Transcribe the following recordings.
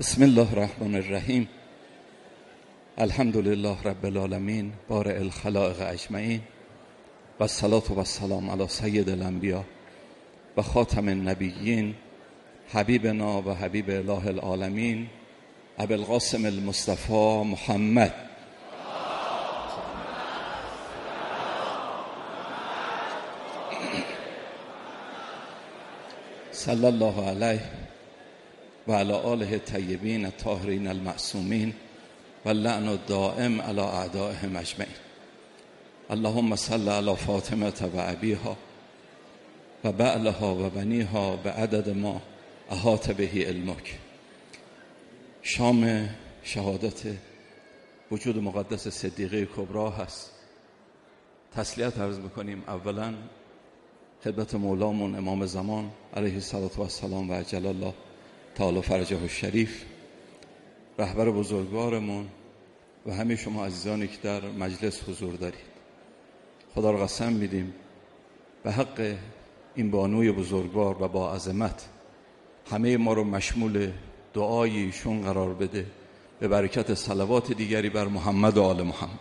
بسم الله الرحمن الرحیم. الحمد لله رب العالمین بارئ الخلائق اجمعین و الصلاة و السلام علی سید الانبیا و خاتم النبیین حبیبنا و حبیب اله العالمین ابی القاسم المصطفى محمد. صلی الله علیه و علی آله الطیبین الطاهرین المعصومین و لعن الدائم علی اعدائهم اجمعین اللهم صل علی فاطمه و ابیها و بعلها و بنیها به عدد ما احاط بهی علمک. شام شهادت وجود مقدس صدیقه کبرا هست. تسلیت عرض می‌کنیم اولا خدمت مولامون امام زمان علیه السلام و عجل الله. تعالی فرجه الشریف رهبر بزرگوارمون و همه شما عزیزانی که در مجلس حضور دارید. خدا را قسم میدیم به حق این بانوی بزرگوار و با عظمت همه ما رو مشمول دعای ایشون قرار بده. به برکت صلوات دیگری بر محمد و آل محمد.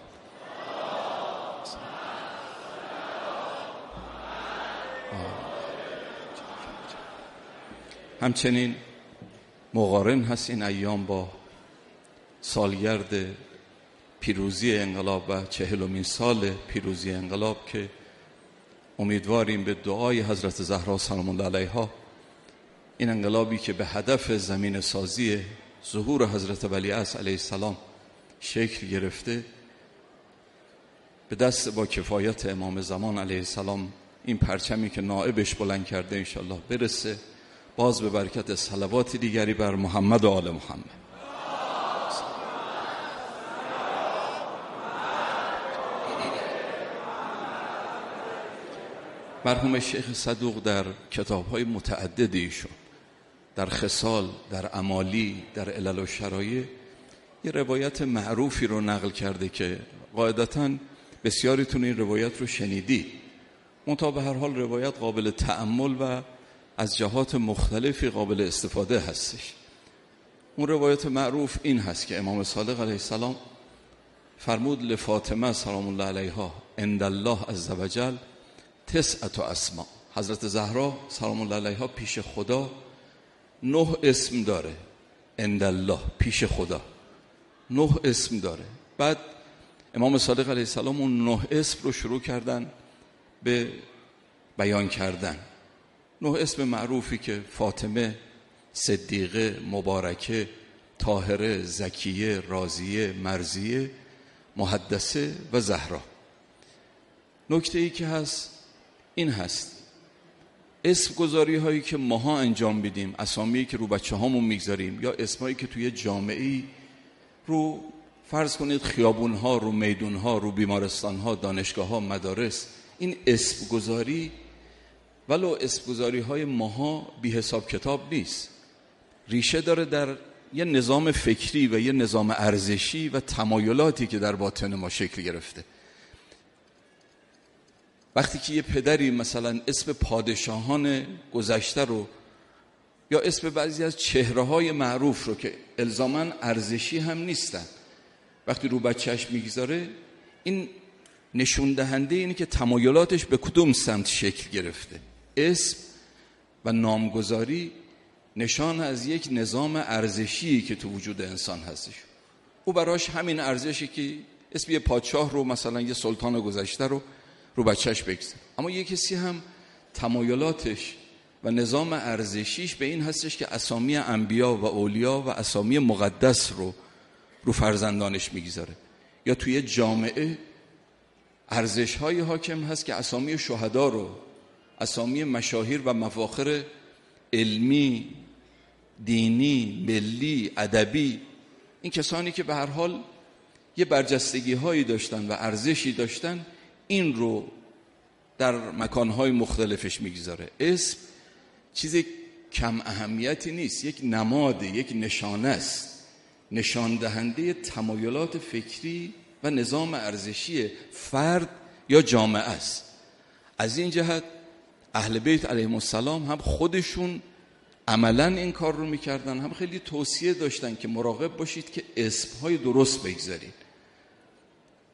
همچنین مقارن هست این ایام با سالگرد پیروزی انقلاب و چهلمین سال پیروزی انقلاب که امیدواریم به دعای حضرت زهرا سلام الله علیها این انقلابی که به هدف زمین سازی ظهور حضرت ولی علیه السلام شکل گرفته به دست با کفایت امام زمان علیه السلام این پرچمی که نائبش بلند کرده انشالله برسه. باز به برکت صلوات دیگری بر محمد و آل محمد. مرحوم شیخ صدوق در کتاب های متعدد ایشون در خصال در امالی در علل و شرایع یه روایت معروفی رو نقل کرده که قاعدتا بسیاریتون این روایت رو شنیدی. منتها به هر حال روایت قابل تعمل و از جهات مختلفی قابل استفاده هستش. اون روایت معروف این هست که امام صادق علیه السلام فرمود لفاطمه سلام الله علیها عند الله عزوجل تسعت اسما حضرت زهرا سلام الله علیها پیش خدا نه اسم داره. عند الله پیش خدا. نه اسم داره. بعد امام صادق علیه السلام اون نه اسم رو شروع کردن به بیان کردن. نه اسم معروفی که فاطمه صدیقه مبارکه طاهره زکیه رازیه مرزیه محدثه و زهرا. نکته ای که هست این هست. اسم گذاری هایی که ماها انجام بدیم اسامی که رو بچه هامون می‌گذاریم یا اسمایی که توی جامعه رو فرض کنید خیابون ها رو میدون ها رو بیمارستان ها دانشگاه ها مدارس این اسم گذاری ولو اسمگذاری های ماها بی حساب کتاب نیست. ریشه داره در یه نظام فکری و یه نظام ارزشی و تمایلاتی که در باطن ما شکل گرفته. وقتی که یه پدری مثلا اسم پادشاهان گذشته رو یا اسم بعضی از چهره های معروف رو که الزاما ارزشی هم نیستن وقتی رو بچهش می‌گذاره این نشون دهنده اینه که تمایلاتش به کدوم سمت شکل گرفته. اسم و نامگذاری نشان از یک نظام ارزشی که تو وجود انسان هستش. او براش همین ارزشی که اسم یه پادشاه رو مثلا یه سلطان گذشته رو رو بچهش بگذاره اما یه کسی هم تمایلاتش و نظام ارزشیش به این هستش که اسامی انبیا و اولیا و اسامی مقدس رو رو فرزندانش می‌گذاره. یا توی جامعه ارزش های حاکم هست که اسامی شهدا رو اسامی مشاهیر و مفاخر علمی دینی ملی ادبی این کسانی که به هر حال یه برجستگی هایی داشتن و ارزشی داشتن این رو در مکانهای مختلفش می‌گذاره. اسم چیز کم اهمیتی نیست یک نماد یک نشانه است. نشان دهنده تمایلات فکری و نظام ارزشی فرد یا جامعه است. از این جهت اهل بیت علیهم السلام هم خودشون عملا این کار رو می‌کردن هم خیلی توصیه داشتن که مراقب باشید که اسمهای درست بگذارید.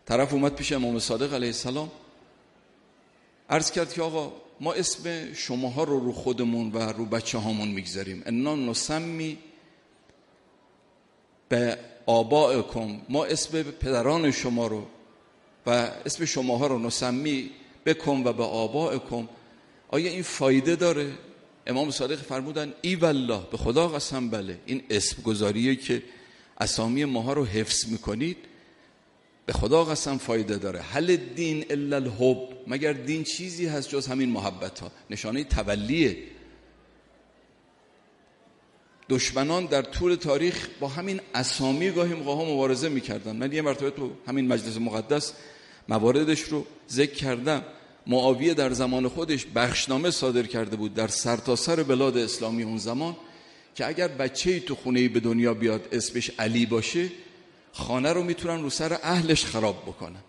طرف اومد پیش امام صادق علیه السلام عرض کرد که آقا ما اسم شماها رو رو خودمون و رو بچه هامون می‌گذاریم. انا نسمی به آبائکم ما اسم پدران شما رو و اسم شماها رو نسمی بکن و به آبائکم. آیا این فایده داره؟ امام صادق فرمودن ای والله به خدا قسم بله. این اسم گذاریه که اسامی ماها رو حفظ می‌کنید به خدا قسم فایده داره. هل دین الا الحب. مگر دین چیزی هست جز همین محبت ها نشانه تولیه. دشمنان در طول تاریخ با همین اسامی گاهی موقع مبارزه می‌کردن. من یه مرتبه تو همین مجلس مقدس مواردش رو ذکر کردم. معاویه در زمان خودش بخشنامه صادر کرده بود در سرتاسر سر بلاد اسلامی اون زمان که اگر بچه تو خونه به دنیا بیاد اسمش علی باشه خانه رو می‌تونن رو سر اهلش خراب بکنن.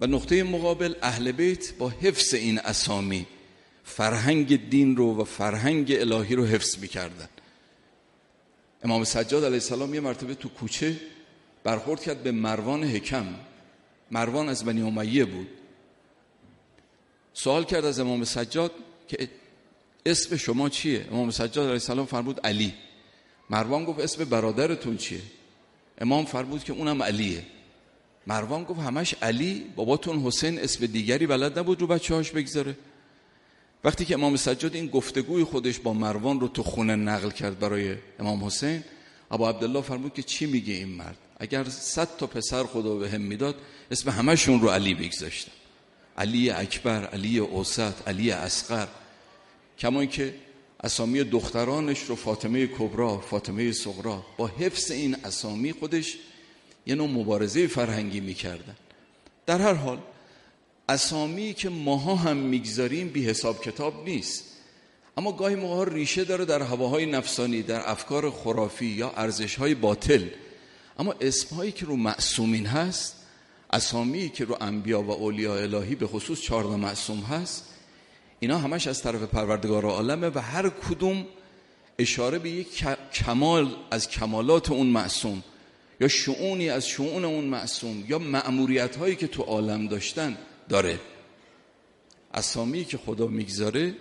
و نقطه مقابل اهل بیت با حفظ این اسامی فرهنگ دین رو و فرهنگ الهی رو حفظ می‌کردن. امام سجاد علیه السلام یه مرتبه تو کوچه برخورد کرد به مروان حکم. مروان از بنی امیه بود. سوال کرد از امام سجاد که اسم شما چیه؟ امام سجاد علیه السلام فرمود علی. مروان گفت اسم برادرتون چیه؟ امام فرمود که اونم علیه. مروان گفت همش علی باباتون حسین اسم دیگری بلد نبود رو بچه هاش بگذاره. وقتی که امام سجاد این گفتگوی خودش با مروان رو تو خونه نقل کرد برای امام حسین ابا عبدالله فرمود که چی میگه این مرد؟ اگر صد تا پسر خدا به هم می‌داد اسم همشون رو علی بگذاشتن. علی اکبر علی اوسط علی اصغر. کما که اسامی دخترانش رو فاطمه کبرا فاطمه صغرا با حفظ این اسامی خودش یه نوع مبارزه فرهنگی می‌کردن. در هر حال اسامی که ماها هم می‌گذاریم بی حساب کتاب نیست. اما گاهی موقع ریشه داره در هواهای نفسانی در افکار خرافی یا ارزشهای باطل. اما اسمهایی که رو معصومین هست اسامی که رو انبیا و اولیاء الهی به خصوص چهارده معصوم هست اینا همش از طرف پروردگار عالمه و هر کدوم اشاره به یک کمال از کمالات اون معصوم یا شعونی از شعون اون معصوم یا معموریت هایی که تو عالم داشتن داره. اسامی که خدا می‌گذاره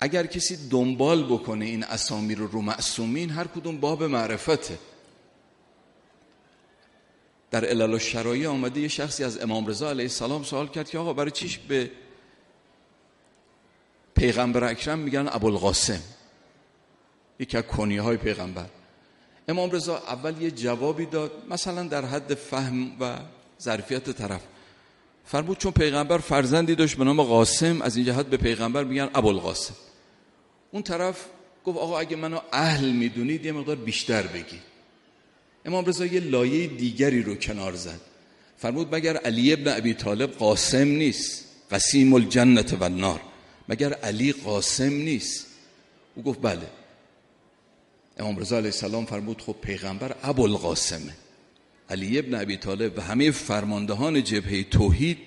اگر کسی دنبال بکنه این اسامی رو رو معصومین هر کدوم باب معرفته. در علل و آمده یه شخصی از امام رضا علیه السلام سوال کرد که آقا برای چیش به پیغمبر اکرم میگن ابوالقاسم؟ یکی از کنیه های پیغمبر. امام رضا اول یه جوابی داد مثلا در حد فهم و ظرفیت طرف. فرمود چون پیغمبر فرزندی داشت به نام قاسم از این جهت به پیغمبر میگن ابوالقاسم. اون طرف گفت آقا اگه منو اهل می‌دونید یه مقدار بیشتر بگید. امام رضا یه لایه دیگری رو کنار زد. فرمود مگر علی ابن ابی طالب قاسم نیست؟ قسیم الجنت و النار مگر علی قاسم نیست؟ او گفت بله. امام رضا علیه السلام فرمود خب پیغمبر ابوالقاسمه علی ابن ابی طالب و همه فرماندهان جبهه توحید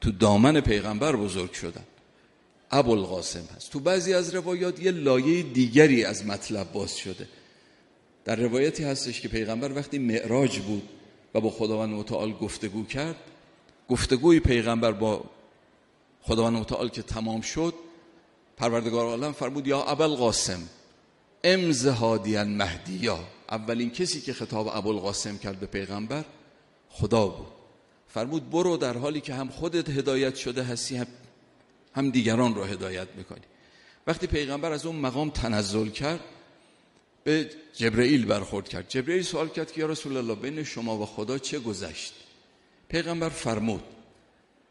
تو دامن پیغمبر بزرگ شدن. ابوالقاسم هست. تو بعضی از روایات یه لایه دیگری از مطلب باز شده. در روایتی هستش که پیغمبر وقتی معراج بود و با خداوند متعال گفتگو کرد گفتگوی پیغمبر با خداوند متعال که تمام شد پروردگار عالم فرمود یا قاسم امز هادیان مهدیا اولین کسی که خطاب ابوالقاسم کرد به پیغمبر خدا بود. فرمود برو در حالی که هم خودت هدایت شده هستی هم دیگران رو هدایت می‌کنی. وقتی پیغمبر از اون مقام تنزل کرد به جبرئیل برخورد کرد. جبرئیل سوال کرد که یا رسول الله بین شما و خدا چه گذشت؟ پیغمبر فرمود.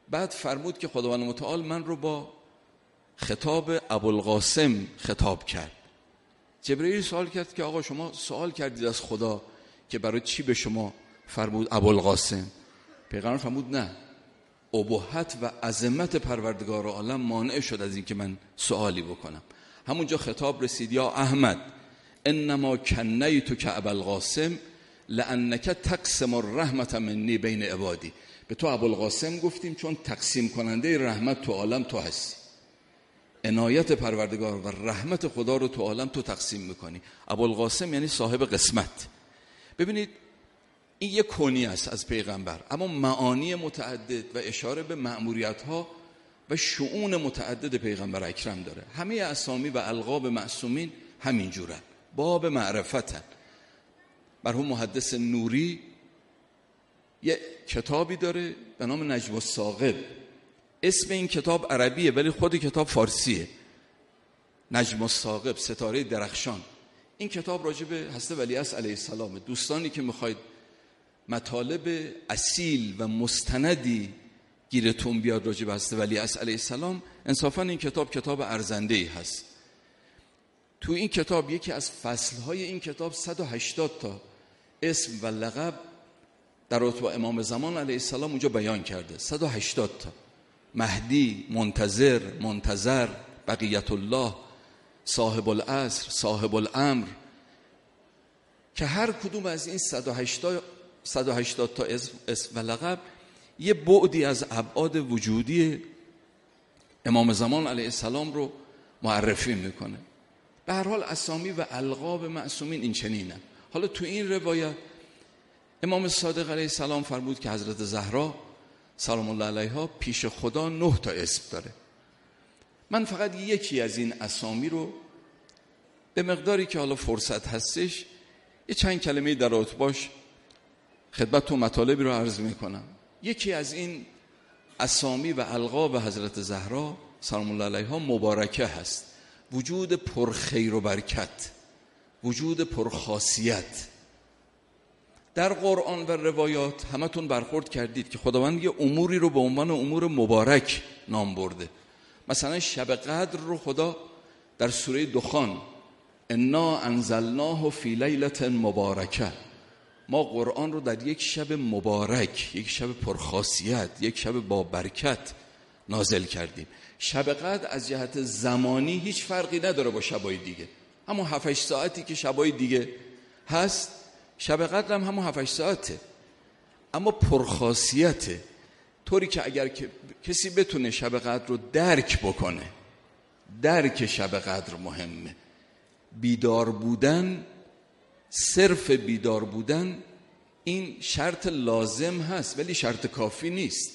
بعد فرمود که خداوند متعال من رو با خطاب ابوالقاسم خطاب کرد. جبرئیل سوال کرد که آقا شما سوال کردید از خدا که برای چی به شما فرمود ابوالقاسم؟ پیغمبر فرمود نه. ابهت و عظمت پروردگار عالم مانع شد از اینکه من سوالی بکنم. همونجا خطاب رسید یا احمد انما کنیت که ابوالقاسم لانک تقسم الرحمت منی بین عبادی به تو ابوالقاسم گفتیم چون تقسیم کننده رحمت تو عالم تو هستی. عنایت پروردگار و رحمت خدا رو تو عالم تو تقسیم می‌کنی. ابوالقاسم یعنی صاحب قسمت. ببینید این یه کنی است از پیغمبر اما معانی متعدد و اشاره به معمولیت ها و شعون متعدد پیغمبر اکرم داره. همه اسامی و القاب معصومین همین جورن باب معرفتن مرحوم محدث نوری یه کتابی داره به نام نجم الساقب اسم این کتاب عربیه ولی خود کتاب فارسیه. نجم الساقب ستاره درخشان. این کتاب راجع به حضرت ولی علیه السلام دوستانی که می‌خواید مطالب اصیل و مستندی گیرتون بیاد راجع به حضرت ولی علیه السلام انصافا این کتاب کتاب ارزنده ای هست. تو این کتاب یکی از فصلهای این کتاب 180 تا اسم و لقب در رتبه امام زمان علیه السلام اونجا بیان کرده. 180 تا. مهدی منتظر منتظر بقیت الله صاحب العصر صاحب الامر که هر کدوم از این 180 180 تا اسم و لقب یه بعدی از ابعاد وجودی امام زمان علیه السلام رو معرفی می‌کنه. به هر حال اسامی و القاب معصومین این چنینه. حالا تو این روایت امام صادق علیه السلام فرمود که حضرت زهرا سلام الله علیها پیش خدا نه تا اسم داره. من فقط یکی از این اسامی رو به مقداری که حالا فرصت هستش یه چند کلمه در باش خدمت تو مطالبی رو عرض می‌کنم. یکی از این اسامی و القاب حضرت زهرا سلام الله علیها مبارکه هست. وجود پرخیر و برکت وجود پرخاصیت در قرآن و روایات همتون برخورد کردید که خداوند یه اموری رو به عنوان امور مبارک نام برده. مثلا شب قدر رو خدا در سوره دخان انا انزلناه فی لیلت مبارکه ما قرآن رو در یک شب مبارک یک شب پرخاصیت یک شب با برکت نازل کردیم. شب قدر از جهت زمانی هیچ فرقی نداره با شبای دیگه. همون 7 ساعتی که شبای دیگه هست شب قدر هم همون 7 ساعته. اما پرخاصیته. طوری که اگر کسی بتونه شب قدر رو درک بکنه درک شب قدر مهمه. بیدار بودن صرف بیدار بودن این شرط لازم هست ولی شرط کافی نیست.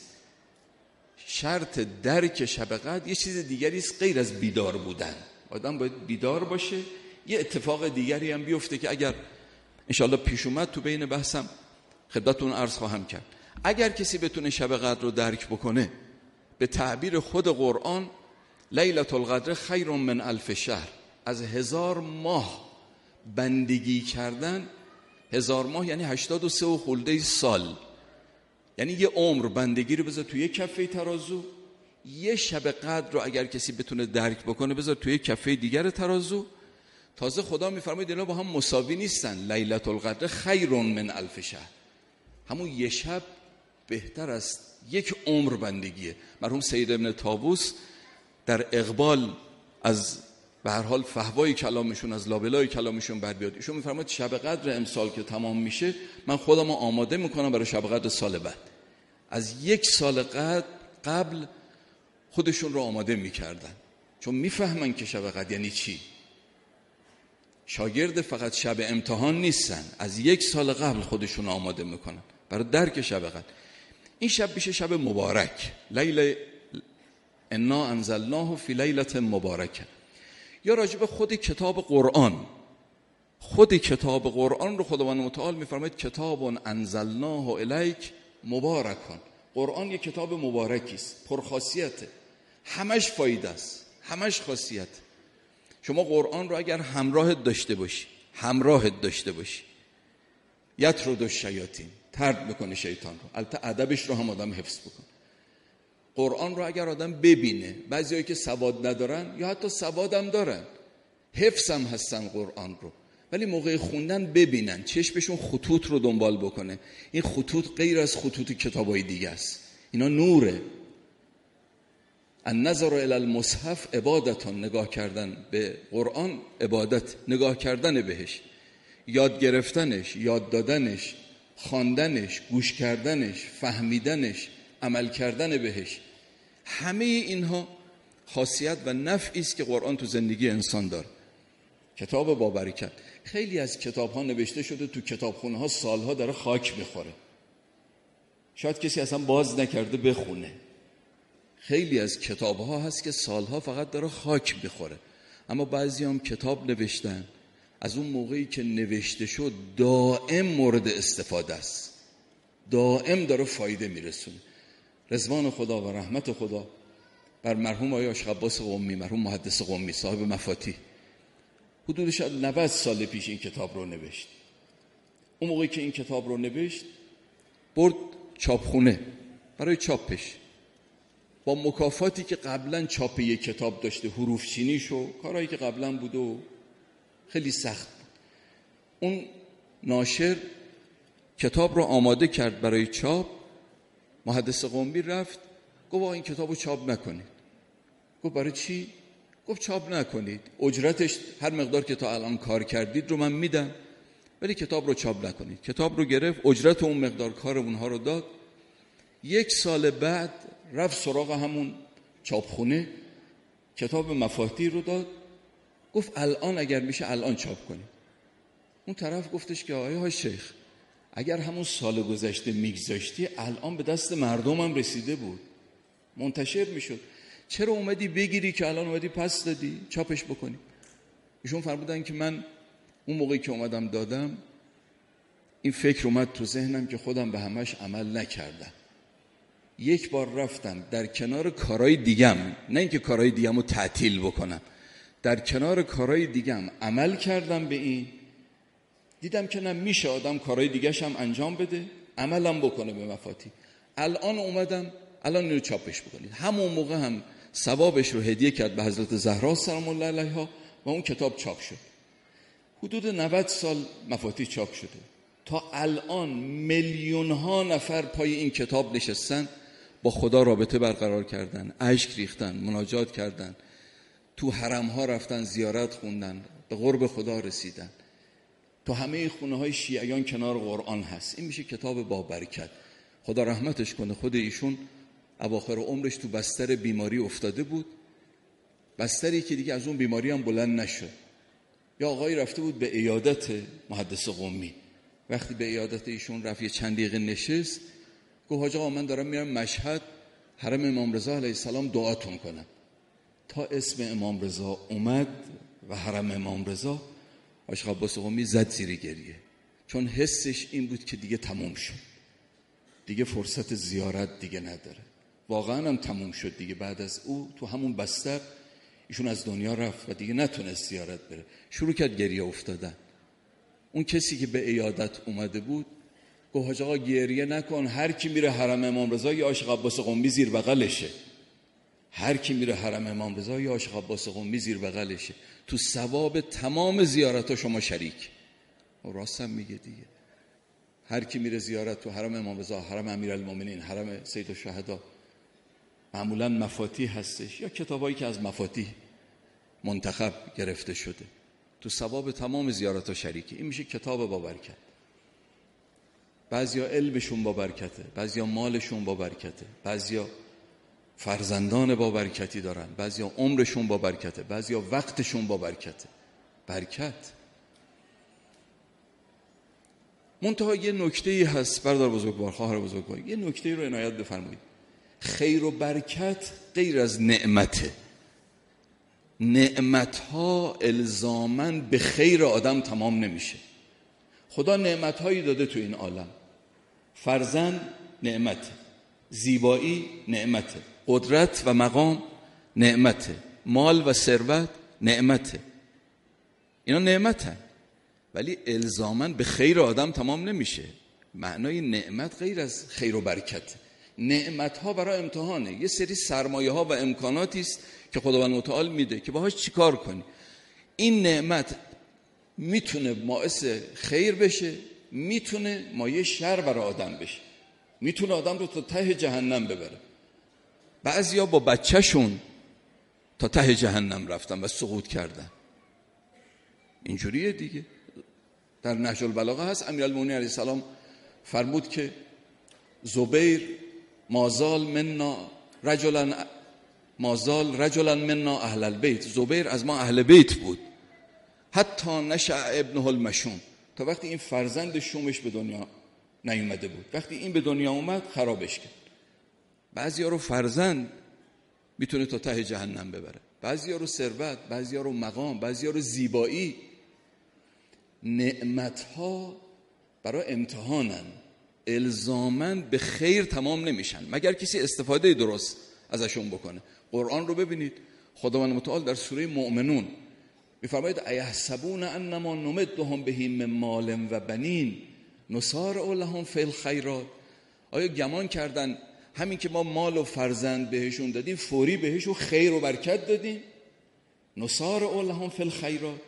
شرط درک شب قدر یه چیز دیگری است غیر از بیدار بودن. آدم باید بیدار باشه. یه اتفاق دیگری هم بیفته که اگر انشالله پیش اومد تو بین بحثم خدمتتون عرض خواهم کرد. اگر کسی بتونه شب قدر رو درک بکنه به تعبیر خود قرآن لیلت القدر خیر من الف شهر. از هزار ماه بندگی کردن هزار ماه یعنی هشتاد و سه و خلده سال. یعنی یه عمر بندگی رو بذار توی کفه ترازو یه شب قدر رو اگر کسی بتونه درک بکنه بذار توی کفه دیگر ترازو. تازه خدا میفرماید اینا با هم مساوی نیستن. لیلت القدر خیر من الف شهر. همون یه شب بهتر است یک عمر بندگیه. مرحوم سید ابن تابوس در اقبال از به هر حال فهوای کلامشون از لابلای کلامشون بر بیاد. ایشون میفرماید شب قدر امسال که تمام میشه من خودم آماده می‌کنم برای شب قدر سال بعد. از یک سال قبل خودشون رو آماده می‌کردن. چون می‌فهمن که شب قدر یعنی چی. شاگرد فقط شب امتحان نیستن از یک سال قبل خودشون آماده می‌کنن برای درک شب قدر این شب میشه شب مبارک. لیل انا انزلناه فی لیلت مبارکه یا راجب خود کتاب قرآن. خود کتاب قرآن رو خداوند متعال میفرماید کتاب انزلناه الیک مبارکان قرآن یک کتاب مبارکی است پرخاصیته. همش فایده است همش خاصیت. شما قرآن رو اگر همراهت داشته باشی همراهت داشته باشی یت رو دو شیاطین ترد می‌کنه شیطان رو. البته ادبش رو هم آدم حفظ بکن. قرآن رو اگر آدم ببینه بعضیایی که سواد ندارن یا حتی سوادم دارن. حفظ هم هستن قرآن رو. ولی موقع خوندن ببینن چشمشون خطوط رو دنبال بکنه. این خطوط غیر از خطوط کتابای دیگه است. اینا نوره. النظر الى المصحف عبادتان نگاه کردن به قرآن عبادت نگاه کردن بهش. یاد گرفتنش یاد دادنش خواندنش گوش کردنش فهمیدنش عمل کردن بهش. همه اینها خاصیت و نفعی است که قرآن تو زندگی انسان داره کتاب با برکت خیلی از کتاب ها نوشته شده تو کتابخونه ها سالها داره خاک می‌خوره. شاید کسی اصلا باز نکرده بخونه. خیلی از کتاب ها هست که سالها فقط داره خاک می‌خوره. اما بعضی هم کتاب نوشتن. از اون موقعی که نوشته شد دائم مورد استفاده است. دائم داره فایده میرسونه. رزوان خدا و رحمت خدا بر مرحوم آیا عباس قومی مرحوم محدث قومی صاحب مفاتی. حدود شاید 90 سال پیش این کتاب رو نوشت. اون موقعی که این کتاب رو نوشت برد چاپخونه برای چاپش. با مکافاتی که قبلا چاپ یک کتاب داشته حروف چینیش و کارهایی که قبلا بود و خیلی سخت بود. اون ناشر کتاب رو آماده کرد برای چاپ. محدث قومی رفت گفت این کتاب رو چاپ نکنید. گفت برای چی؟ گفت چاپ نکنید. اجرتش هر مقدار که تا الان کار کردید رو من میدم ولی کتاب رو چاپ نکنید. کتاب رو گرفت اجرت اون مقدار کار اونها رو داد. یک سال بعد رفت سراغ همون چاپخونه کتاب مفاتی رو داد. گفت الان اگر میشه الان چاپ کنید. اون طرف گفتش که آیا شیخ اگر همون سال گذشته میگذاشتی الان به دست مردمم رسیده بود. منتشر می‌شد. چرا اومدی بگیری که الان اومدی پس دادی؟ چاپش بکنی. ایشون فرمودن که من اون موقعی که اومدم دادم این فکر اومد تو ذهنم که خودم به همش عمل نکردم. یک بار رفتم در کنار کارهای دیگم نه اینکه کارهای دیگم رو تعطیل بکنم. در کنار کارهای دیگم عمل کردم به این. دیدم که نه میشه آدم کارهای دیگه هم انجام بده عملم بکنه به مفاتی. الان اومدم الان اینو چاپش بکنید. همون موقع هم ثوابش رو هدیه کرد به حضرت زهرا سلام الله علیها و اون کتاب چاپ شد. حدود 90 سال مفاتی چاپ شده. تا الان میلیون ها نفر پای این کتاب نشستن با خدا رابطه برقرار کردن اشک ریختن مناجات کردن تو حرم ها رفتن زیارت خوندن به قرب خدا رسیدن. تو همه خونه های شیعیان کنار قرآن هست. این میشه کتاب با برکت. خدا رحمتش کنه خود ایشون اواخر عمرش تو بستر بیماری افتاده بود. بستری که دیگه از اون بیماری هم بلند نشد. یا آقایی رفته بود به ایادت محدث قومی. وقتی به ایادت ایشون رفت یه چند دقیقه نشست گفت حاج من دارم میرم مشهد حرم امام رضا علیه السلام دعاتون کنم. تا اسم امام رضا اومد و حرم امام رضا حاج عباس زد زیر گریه. چون حسش این بود که دیگه تموم شد. دیگه فرصت زیارت دیگه نداره. واقعا هم تموم شد دیگه. بعد از او تو همون بستر ایشون از دنیا رفت و دیگه نتونست زیارت بره. شروع کرد گریه افتادن. اون کسی که به ایادت اومده بود گفت آقا گریه نکن. هر کی میره حرم امام رضا یا عاشق عباس قمی زیر بغلشه. هر کی میره حرم امام رضا یا عاشق عباس قمی زیر بغلشه. تو ثواب تمام زیارت ها شما شریک. و راستم میگه دیگه. هر کی میره زیارت تو حرم امام رضا حرم امیرالمومنین حرم سید الشهدا معمولا مفاتی هستش یا کتابایی که از مفاتی منتخب گرفته شده. تو ثواب تمام زیارت ها شریکی. این میشه کتاب با برکت. بعضیا علمشون با برکته بعضیا مالشون با برکته بعضیا فرزندان با برکتی دارن. بعضیا عمرشون با برکته بعضیا وقتشون با برکته. برکت. منتها یه نکته ای هست. بردار بزرگوار خواهر بزرگوار یه نکته رو عنایت بفرمایید. خیر و برکت غیر از نعمته. نعمت ها الزامن به خیر آدم تمام نمیشه. خدا نعمت هایی داده تو این عالم. فرزند نعمت زیبایی نعمت قدرت و مقام نعمت مال و ثروت نعمته. اینا نعمتن. ولی الزامن به خیر آدم تمام نمیشه. معنای نعمت غیر از خیر و برکت. نعمت ها برای امتحانه. یه سری سرمایه ها و امکاناتی است که خداوند متعال میده که باهاش چیکار کنی؟ این نعمت می‌تونه باعث خیر بشه می‌تونه مایه شر برای آدم بشه. می‌تونه آدم رو تا ته جهنم ببره. بعضیا با بچهشون تا ته جهنم رفتن و سقوط کردن. اینجوریه دیگه. در نهج البلاغه هست. امیرالمومنین علیه السلام فرمود که زبیر مازال مننا رجلا مازال رجلا منا اهل البیت. زبیر از ما اهل بیت بود. حتی نشع ابن المشوم. تا وقتی این فرزند شومش به دنیا نیومده بود. وقتی این به دنیا اومد خرابش کرد. بعضی رو فرزند می‌تونه تا ته جهنم ببره. بعضی رو ثروت بعضی رو مقام بعضی رو زیبایی. نعمت ها برای امتحانن. الزامن به خیر تمام نمیشن. مگر کسی استفاده درست ازشون بکنه. قرآن رو ببینید. خداوند متعال در سوره مؤمنون میفرماید ایحسبون انما نمدهم بهی من مال و بنین. نصار لهم فی الخیرات. آیا گمان کردن همین که ما مال و فرزند بهشون دادیم فوری بهشون خیر و برکت دادیم. نصار لهم فی الخیرات.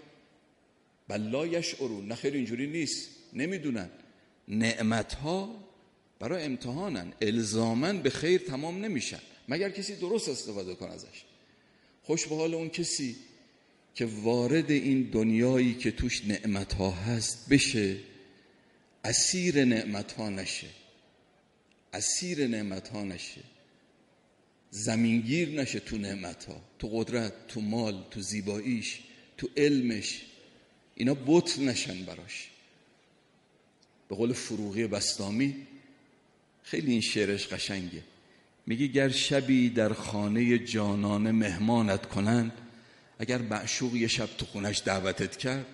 بل لا یشعرون. نه خیر اینجوری نیست. نمی‌دونن. نعمت ها برای امتحانن. الزامن به خیر تمام نمیشن. مگر کسی درست استفاده کنه ازش. خوش به حال اون کسی که وارد این دنیایی که توش نعمت ها هست بشه اسیر نعمت ها نشه. اسیر نعمت ها نشه. زمینگیر نشه تو نعمت ها تو قدرت تو مال تو زیباییش تو علمش. اینا بطل نشن براش. به قول فروغی بستامی خیلی این شعرش قشنگه. میگه گر شبی در خانه جانانه مهمانت کنند اگر معشوق یه شب تو خونش دعوتت کرد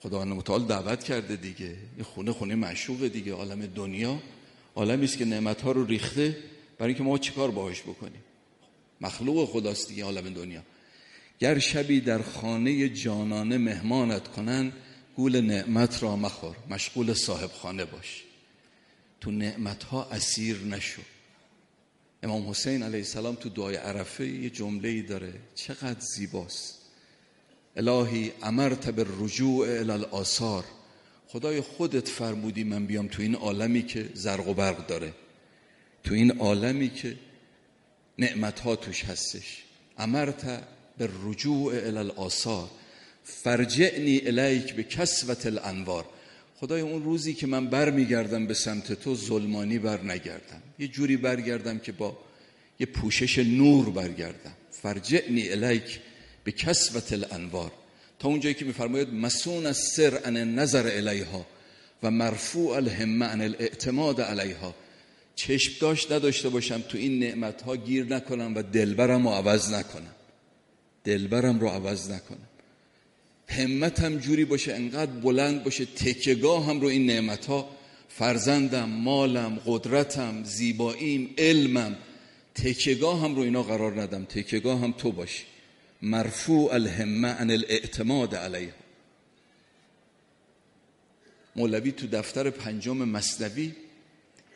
خدا متعال دعوت کرده دیگه. یه خونه خونه معشوق دیگه عالم دنیا. عالمی است که نعمت ها رو ریخته برای اینکه ما چیکار باهاش بکنیم؟ مخلوق خداست دیگه عالم دنیا. گر شبی در خانه جانانه مهمانت کنن گول نعمت را مخور مشغول صاحب خانه باش. تو نعمت ها اسیر نشو. امام حسین علیه السلام تو دعای عرفه یه جمله ای داره. چقدر زیباست. الهی امرت به رجوع الالآثار خدای خودت فرمودی من بیام تو این عالمی که زرق و برق داره. تو این عالمی که نعمت ها توش هستش. امرت به رجوع الالآثار فرجعنی الیک به کسوت الانوار. خدای اون روزی که من برمیگردم به سمت تو ظلمانی بر نگردم. یه جوری برگردم که با یه پوشش نور برگردم. فرجعنی الیک به کسوت الانوار. تا اونجایی که میفرماید مسون از سر ان نظر الیها و مرفوع الهمه عن الاعتماد علیها. چشم داشت نداشته باشم تو این نعمت ها گیر نکنم و دلبرم رو عوض نکنم. دلبرم رو عوض نکنم. همتم جوری باشه انقدر بلند باشه تکگاه هم رو این نعمت ها فرزندم مالم قدرتم زیباییم علمم. تکگاه هم رو اینا قرار ندم. تکگاه هم تو باشی مرفوع الهمه عن الاعتماد علیه. مولوی تو دفتر پنجم مصنوی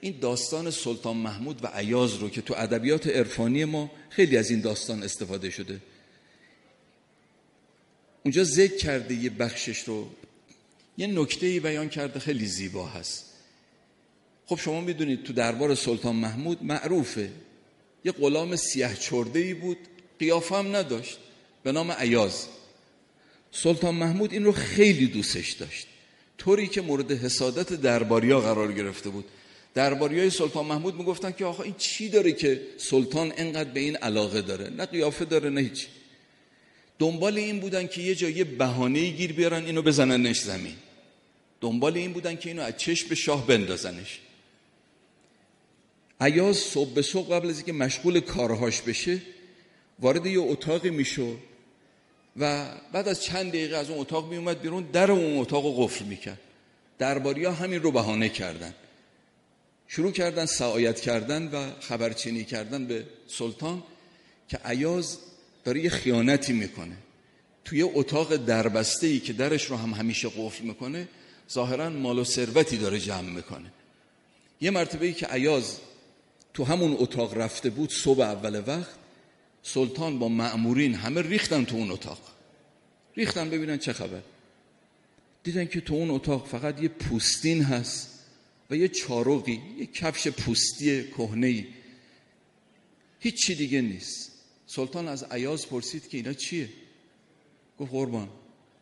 این داستان سلطان محمود و عیاز رو که تو ادبیات عرفانی ما خیلی از این داستان استفاده شده. اونجا ذکر کرده یه بخشش رو. یه نکته ای بیان کرده خیلی زیبا هست. خب شما می‌دونید تو دربار سلطان محمود معروفه. یه غلام سیاه چرده ای بود. قیافه هم نداشت. به نام عیاز سلطان محمود این رو خیلی دوستش داشت. طوری که مورد حسادت درباریا قرار گرفته بود. درباریای سلطان محمود می‌گفتن که آقا این چی داره که سلطان انقدر به این علاقه داره؟ نه قیافه داره نه هیچ. دنبال این بودن که یه جایی بهانه گیر بیارن اینو بزننش زمین. دنبال این بودن که اینو از چشم شاه بندازنش. عیاز صبح به صبح قبل از اینکه مشغول کارهاش بشه وارد یه اتاقی می‌شد. و بعد از چند دقیقه از اون اتاق می اومد بیرون در اون اتاق رو قفل می‌کرد. درباری ها همین رو بهانه کردن. شروع کردن سعایت کردن و خبرچینی کردن به سلطان که عیاز داره یه خیانتی می‌کنه. توی اتاق دربسته ای که درش رو هم همیشه قفل می‌کنه ظاهرا مال و ثروتی داره جمع می‌کنه. یه مرتبه ای که عیاز تو همون اتاق رفته بود صبح اول وقت سلطان با معمورین همه ریختن تو اون اتاق. ریختن ببینن چه خبر. دیدن که تو اون اتاق فقط یه پوستین هست و یه چاروقی یه کفش پوستی کهنه‌ای. هیچ چی دیگه نیست. سلطان از عیاز پرسید که اینا چیه؟ گفت قربان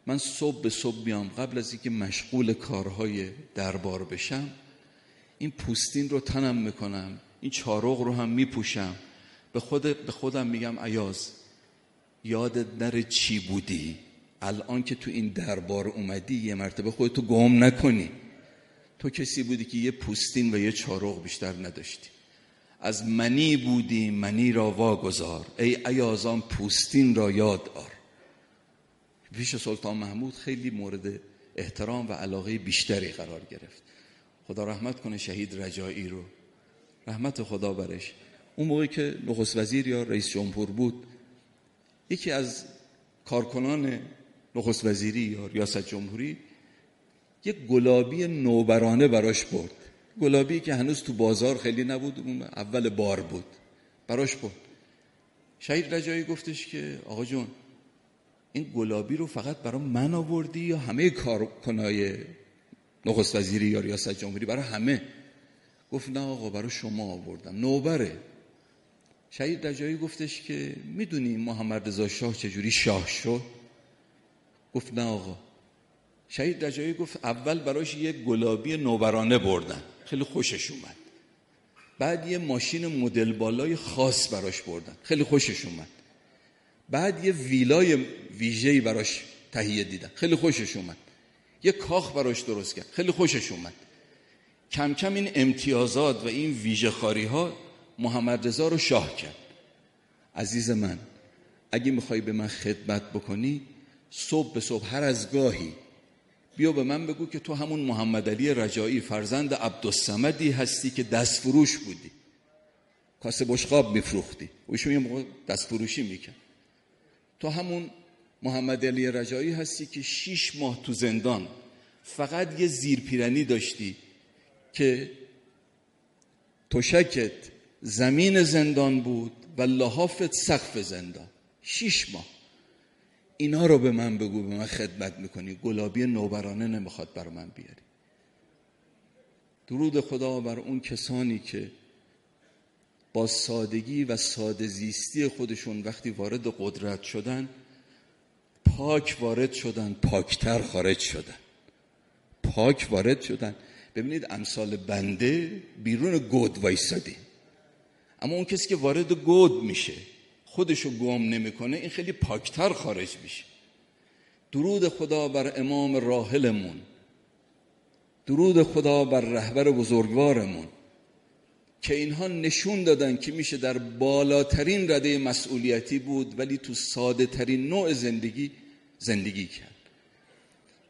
من صبح به صبح بیام قبل از اینکه مشغول کارهای دربار بشم این پوستین رو تنم می‌کنم این چارق رو هم میپوشم. به, خود به خودم میگم ایاز یادت نره چی بودی؟ الان که تو این دربار اومدی یه مرتبه خودتو گم نکنی. تو کسی بودی که یه پوستین و یه چارق بیشتر نداشتی. از منی بودی منی را واگذار. ای ایازان پوستین را یاد آر. پیش سلطان محمود خیلی مورد احترام و علاقه بیشتری قرار گرفت. خدا رحمت کنه شهید رجایی رو. رحمت خدا برش. اون موقعی که نخست وزیر یا رئیس جمهور بود یکی از کارکنان نخست وزیری یا ریاست جمهوری یک گلابی نوبرانه براش برد. گلابی که هنوز تو بازار خیلی نبود اون اول بار بود. براش برد. شهید رجایی گفتش که آقا جون این گلابی رو فقط برای من آوردی یا همه کارکنای نخست وزیری یا ریاست جمهوری؟ برای همه. گفت نه آقا برای شما آوردم. نوبره. شهید رجایی گفتش که می‌دونی محمد رضا شاه چجوری شاه شد؟ گفت نه آقا. شهید رجایی گفت اول براش یه گلابی نوبرانه بردن. خیلی خوشش اومد. بعد یه ماشین مدل بالای خاص براش بردن. خیلی خوشش اومد. بعد یه ویلای ویژه‌ای براش تهیه دیدن. خیلی خوشش اومد. یه کاخ براش درست کرد. خیلی خوشش اومد. کم کم این امتیازات و این ویژه خاری ها محمد رضا رو شاه کرد. عزیز من اگه می‌خوای به من خدمت بکنی صبح به صبح هر از گاهی. بیا به من بگو که تو همون محمد علی رجایی فرزند عبدالسمدی هستی که دست فروش بودی. کاسه بشقاب میفروختی. ایشون یه موقع دست فروشی میکن تو همون محمد علی رجایی هستی که شیش ماه تو زندان فقط یه زیرپیرنی داشتی که تشکت زمین زندان بود و لحافت سقف زندان. شیش ماه. اینا رو به من بگو به من خدمت می‌کنی. گلابی نوبرانه نمی‌خواد بر من بیاری. درود خدا بر اون کسانی که با سادگی و ساده زیستی خودشون وقتی وارد قدرت شدن پاک وارد شدن پاکتر خارج شدن. پاک وارد شدن. ببینید امثال بنده بیرون گود وایسادی. اما اون کسی که وارد گود میشه خودشو گم نمی‌کنه این خیلی پاکتر خارج میشه. درود خدا بر امام راحلمون. درود خدا بر رهبر بزرگوارمون. که اینها نشون دادن که میشه در بالاترین رده مسئولیتی بود ولی تو ساده ترین نوع زندگی زندگی کرد.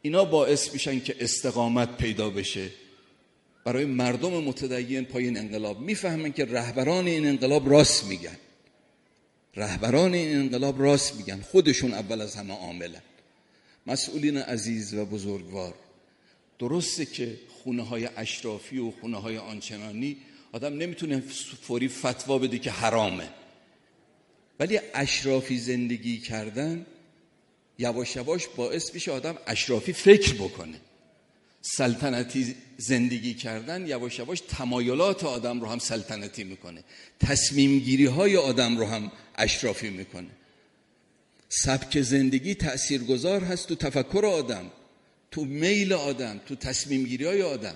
اینا باعث میشن که استقامت پیدا بشه. برای مردم متدین پای این انقلاب می‌فهمن که رهبران این انقلاب راست میگن. رهبران این انقلاب راست میگن. خودشون اول از همه عاملن. مسئولین عزیز و بزرگوار درسته که خونه های اشرافی و خونه های آنچنانی آدم نمی‌تونه فوری فتوا بده که حرامه. ولی اشرافی زندگی کردن یواش یواش باعث میشه آدم اشرافی فکر بکنه. سلطنتی زندگی کردن یواش یواش تمایلات آدم رو هم سلطنتی می‌کنه. تصمیم گیری های آدم رو هم اشرافی می‌کنه. سبک زندگی تاثیرگذار هست تو تفکر آدم تو میل آدم تو تصمیم گیری های آدم.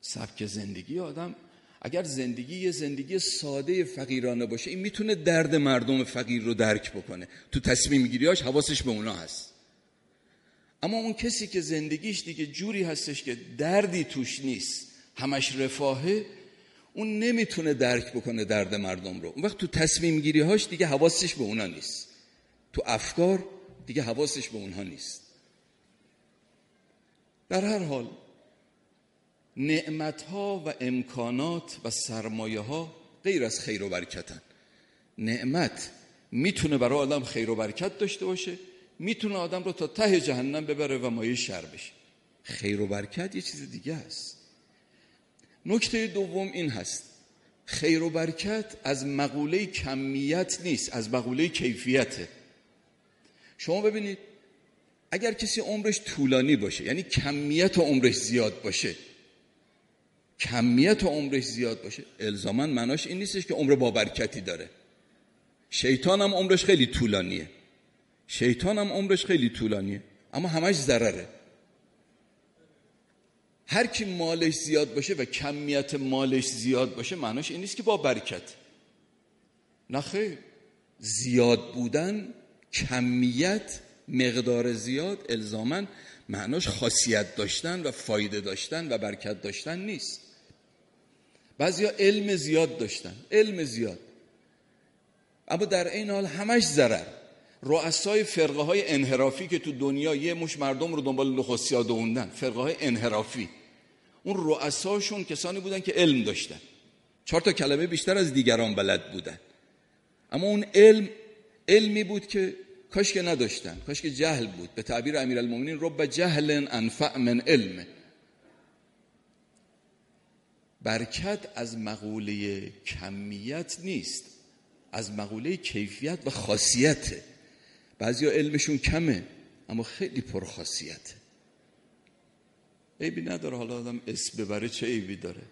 سبک زندگی آدم اگر زندگی یه زندگی ساده فقیرانه باشه این می‌تونه درد مردم فقیر رو درک بکنه. تو تصمیم گیریاش حواسش به اونا هست. اما اون کسی که زندگیش دیگه جوری هستش که دردی توش نیست همش رفاهه اون نمی‌تونه درک بکنه درد مردم رو. اون وقت تو تصمیم گیری هاش دیگه حواسش به اونا نیست. تو افکار دیگه حواسش به اونها نیست. در هر حال نعمت ها و امکانات و سرمایه ها غیر از خیر و برکتن. نعمت می‌تونه برای آدم خیر و برکت داشته باشه می‌تونه آدم رو تا ته جهنم ببره و مایه شر بشه. خیر و برکت یه چیز دیگه است. نکته دوم این هست. خیر و برکت از مقوله کمیت نیست از مقوله کیفیته. شما ببینید اگر کسی عمرش طولانی باشه یعنی کمیت عمرش زیاد باشه کمیت عمرش زیاد باشه الزاما معناش این نیستش که عمر با برکتی داره. شیطان هم عمرش خیلی طولانیه. شیطان هم عمرش خیلی طولانیه اما همش ضرره. هر کی مالش زیاد باشه و کمیت مالش زیاد باشه معناش این نیست که با برکت. نخیر زیاد بودن کمیت مقدار زیاد الزامن معناش خاصیت داشتن و فایده داشتن و برکت داشتن نیست. بعضیا علم زیاد داشتن علم زیاد. اما در این حال همش ضرر. رؤسای فرقه های انحرافی که تو دنیا یه مش مردم رو دنبال نخستیا دوندن فرقه های انحرافی. اون رؤساشون کسانی بودن که علم داشتن. چهار تا کلمه بیشتر از دیگران بلد بودن. اما اون علم علمی بود که کاش که نداشتن کاش که جهل بود. به تعبیر امیرالمومنین رب جهل انفع من علم. برکت از مقوله کمیت نیست. از مقوله کیفیت و خاصیته. بعضیا علمشون کمه اما خیلی پرخاصیته عیبی نداره حالا آدم اسم ببره چه عیبی داره.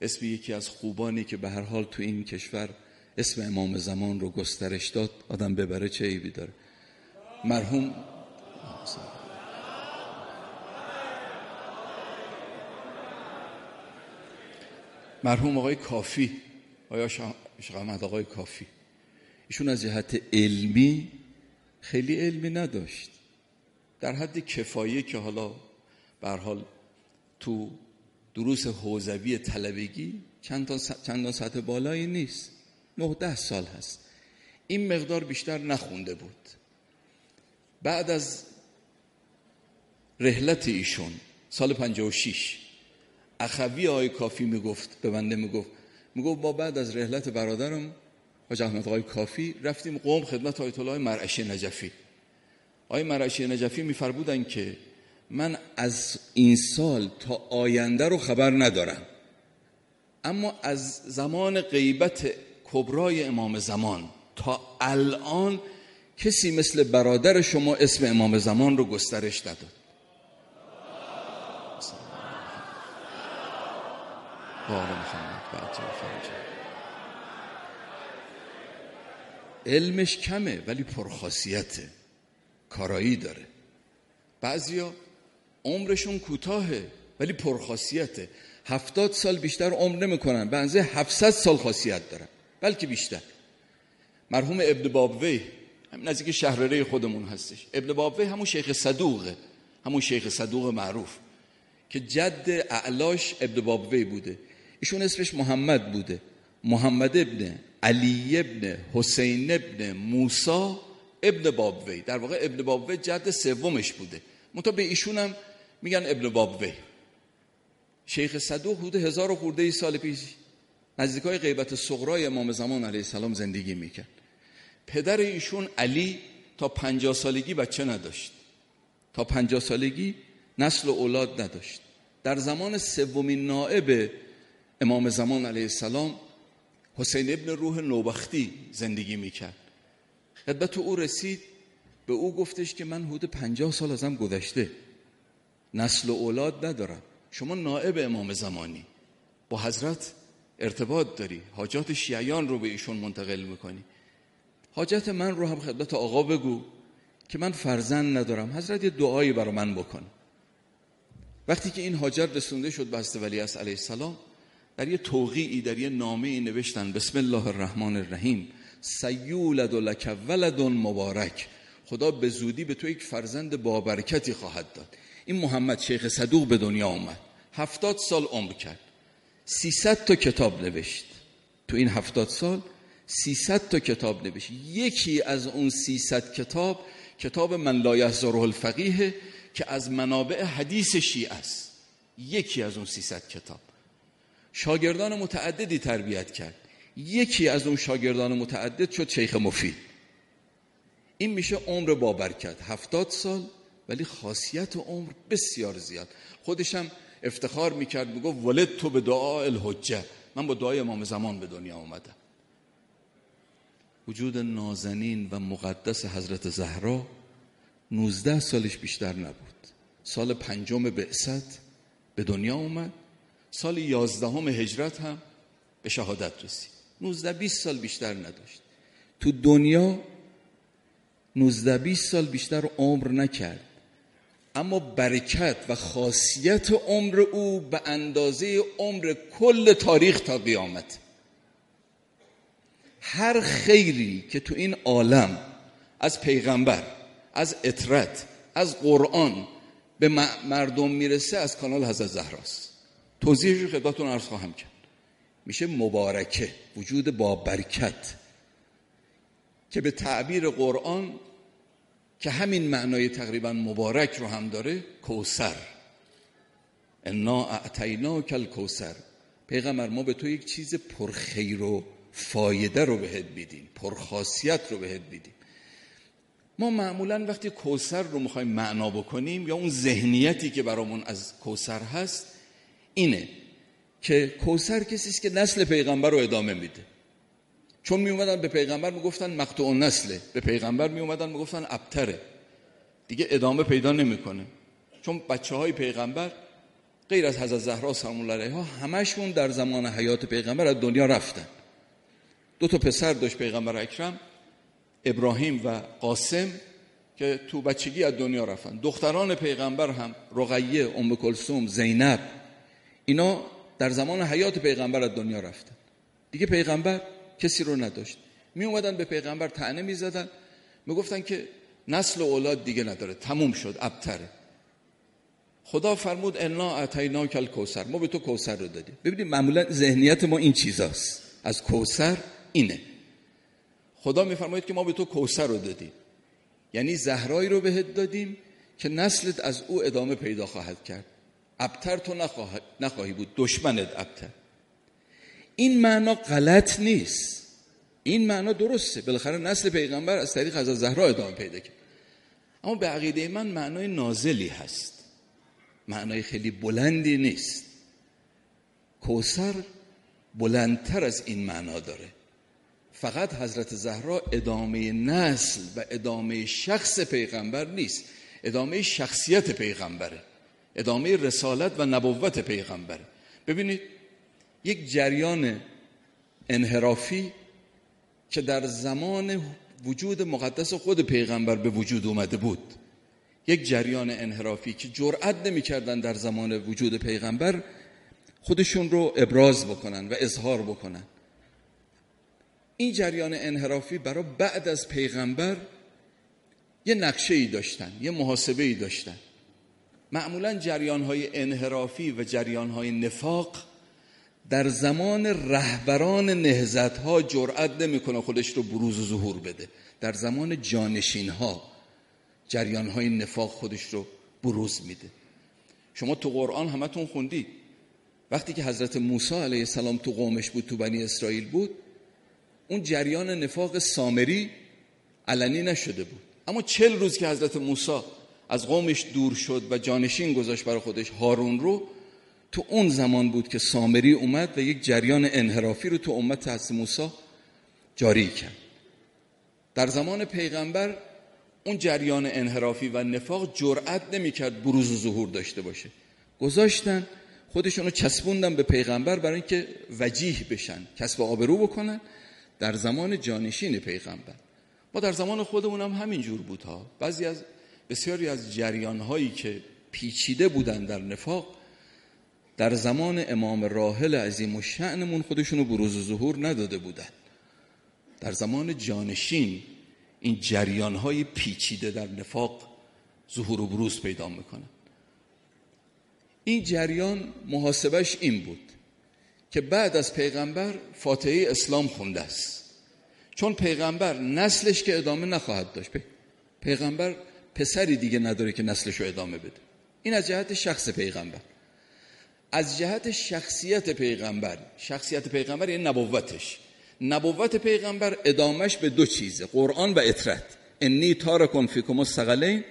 اسم یکی از خوبانی که به هر حال تو این کشور اسم امام زمان رو گسترش داد آدم ببره چه عیبی داره. مرحوم مرحوم آقای کافی. آیا شقامت آقای کافی؟ ایشون از جهت علمی خیلی علمی نداشت. در حد کفایه که حالا به حال تو دروس حوزوی طلبگی چند تا چند سطح بالایی نیست. نه ده سال هست. این مقدار بیشتر نخونده بود. بعد از رحلت ایشون سال 56 اخوی آقای کافی می‌گفت به بنده می‌گفت می‌گفت با بعد از رحلت برادرم حاج احمد آقای کافی رفتیم قوم خدمت آیت الله مرعشی نجفی. آقای مرعشی نجفی میفرمودن که من از این سال تا آینده رو خبر ندارم. اما از زمان غیبت کبرای امام زمان تا الان کسی مثل برادر شما اسم امام زمان رو گسترش نداد. علمش کمه ولی پرخاصیته. کارایی داره. بعضیا عمرشون کوتاهه ولی پرخاصیته. هفتاد سال بیشتر عمر نمی‌کنن. به اندازه 700 سال خاصیت دارن. بلکه بیشتر. مرحوم ابن بابوی هم نزدیک شهرره خودمون هستش. ابن بابوی همون شیخ صدوقه. همون شیخ صدوق معروف. که جد اعلاش ابن بابوی بوده. ایشون اسمش محمد بوده. محمد ابن علی ابن حسین ابن موسا ابن بابوی. در واقع ابن بابوی جد سومش بوده. منتها به ایشون هم میگن ابن بابوی. شیخ صدوق حدود هزار و خورده ای سال پیش نزدیکای غیبت صغرای امام زمان علیه السلام زندگی می‌کرد. پدر ایشون علی تا پنجاه سالگی بچه نداشت. تا پنجاه سالگی نسل و اولاد نداشت. در زمان سومین نائب امام زمان علیه السلام حسین ابن روح نوبختی زندگی می‌کرد. خدمت او رسید به او گفتش که من حدود پنجاه سال ازم گذشته. نسل و اولاد ندارم. شما نائب امام زمانی. با حضرت ارتباط داری. حاجات شیعیان رو به ایشون منتقل می‌کنی. حاجت من رو هم خدمت آقا بگو که من فرزند ندارم. حضرت یه دعایی برا من بکن. وقتی که این حاجت رسونده شد به ولی علیه السلام در یه توقیعی در یه نامه نوشتن بسم الله الرحمن الرحیم سیولد و لک ولد مبارک. خدا به زودی به تو یک فرزند بابرکتی خواهد داد. این محمد شیخ صدوق به دنیا اومد هفتاد سال عمر کرد. سیصد تا کتاب نوشت. تو این هفتاد سال سیصد تا کتاب نوشت. یکی از اون سیصد کتاب کتاب من لا یحضره الفقیه که از منابع حدیث شیعه است. یکی از اون سیصد کتاب. شاگردان متعددی تربیت کرد. یکی از اون شاگردان متعدد شد شیخ مفید. این میشه عمر با برکت. هفتاد سال ولی خاصیت عمر بسیار زیاد. خودشم افتخار می‌کرد می‌گفت ولد تو به دعا الحجه. من با دعای امام زمان به دنیا آمدم. وجود نازنین و مقدس حضرت زهرا 19 سالش بیشتر نبود. سال پنجم بعثت به دنیا اومد سال یازدهم هجرت هم به شهادت رسید. 19 20 سال بیشتر نداشت. تو دنیا 19 20 سال بیشتر عمر نکرد. اما برکت و خاصیت عمر او به اندازه عمر کل تاریخ تا قیامت. هر خیری که تو این عالم از پیغمبر از اطرت از قرآن به مردم می‌رسه از کانال حضرت زهراست. توضیحش رو خدمتتون عرض خواهم کرد. میشه مبارکه وجود با برکت. که به تعبیر قرآن که همین معنای تقریبا مبارک رو هم داره کوسر انا اعتینا کل کوسر پیغمبر ما به تو یک چیز پرخیر و فایده رو بهت بیدیم پرخاصیت رو بهت بیدیم ما معمولا وقتی کوسر رو می‌خوایم معنا بکنیم یا اون ذهنیتی که برامون از کوسر هست اینه که کوسر کسی است که نسل پیغمبر رو ادامه میده. چون می اومدن به پیغمبر می‌گفتن مقطوع نسله. به پیغمبر می اومدن می‌گفتن ابتره. دیگه ادامه پیدا نمی‌کنه. چون بچه های پیغمبر غیر از حضرت زهرا سلام الله علیها همشون در زمان حیات پیغمبر از دنیا رفتن. دو تا پسر داشت پیغمبر اکرم ابراهیم و قاسم که تو بچگی از دنیا رفتن. دختران پیغمبر هم رقیه ام کلثوم زینب اینا در زمان حیات پیغمبر از دنیا رفتن. دیگه پیغمبر کسی رو نداشت. می اومدن به پیغمبر تعنه می زدن. می گفتن که نسل و اولاد دیگه نداره. تموم شد ابتره. خدا فرمود انا اتینا کل کوسر ما به تو کوسر رو دادیم. ببینید معمولا ذهنیت ما این چیزاست. از کوسر اینه. خدا میفرماید که ما به تو کوسر رو دادیم. یعنی زهرایی رو بهت دادیم که نسلت از او ادامه پیدا خواهد کرد. ابتر تو نخواهی بود. دشمنت ابتر. این معنا غلط نیست. این معنا درسته. بالاخره نسل پیغمبر از طریق از زهرا ادامه پیدا کرد. اما به عقیده من معنای نازلی هست. معنای خیلی بلندی نیست. کوسر بلندتر از این معنا داره. فقط حضرت زهرا ادامه نسل و ادامه شخص پیغمبر نیست. ادامه شخصیت پیغمبره. ادامه رسالت و نبوت پیغمبره ببینید یک جریان انحرافی که در زمان وجود مقدس خود پیغمبر به وجود اومده بود. یک جریان انحرافی که جرأت نمی‌کردن در زمان وجود پیغمبر خودشون رو ابراز بکنن و اظهار بکنن. این جریان انحرافی برای بعد از پیغمبر یه نقشه ای داشتن یه محاسبه ای داشتن. معمولا جریان های انحرافی و جریان های نفاق در زمان رهبران نهزت ها جرأت نمی‌کنه خودش رو بروز و ظهور بده. در زمان جانشین ها جریان های نفاق خودش رو بروز میده. شما تو قرآن همتون خوندید وقتی که حضرت موسی علیه السلام تو قومش بود تو بنی اسرائیل بود اون جریان نفاق سامری علنی نشده بود. اما چل روز که حضرت موسی از قومش دور شد و جانشین گذاشت برای خودش هارون رو. تو اون زمان بود که سامری اومد و یک جریان انحرافی رو تو امت حضرت موسی جاری کرد. در زمان پیغمبر اون جریان انحرافی و نفاق جرأت نمی‌کرد بروز و ظهور داشته باشه. گذاشتن خودشونو چسبوندن به پیغمبر برای اینکه وجیه بشن کسب آبرو بکنن در زمان جانشین پیغمبر. ما در زمان خودمون هم همین جور بود ها. بعضی از بسیاری از جریان هایی که پیچیده بودن در نفاق در زمان امام راحل عظیم و شعنمون خودشونو بروز و ظهور نداده بودن. در زمان جانشین این جریان های پیچیده در نفاق ظهور و بروز پیدا می‌کنن. این جریان محاسبش این بود که بعد از پیغمبر فاتحه اسلام خونده است. چون پیغمبر نسلش که ادامه نخواهد داشت پیغمبر پسری دیگه نداره که نسلش رو ادامه بده. این از جهت شخص پیغمبر. از جهت شخصیت پیغمبر. شخصیت پیغمبر یعنی نبوتش. نبوت پیغمبر ادامش به دو چیزه قرآن و اطرت انی تارکن فیکم الثقلین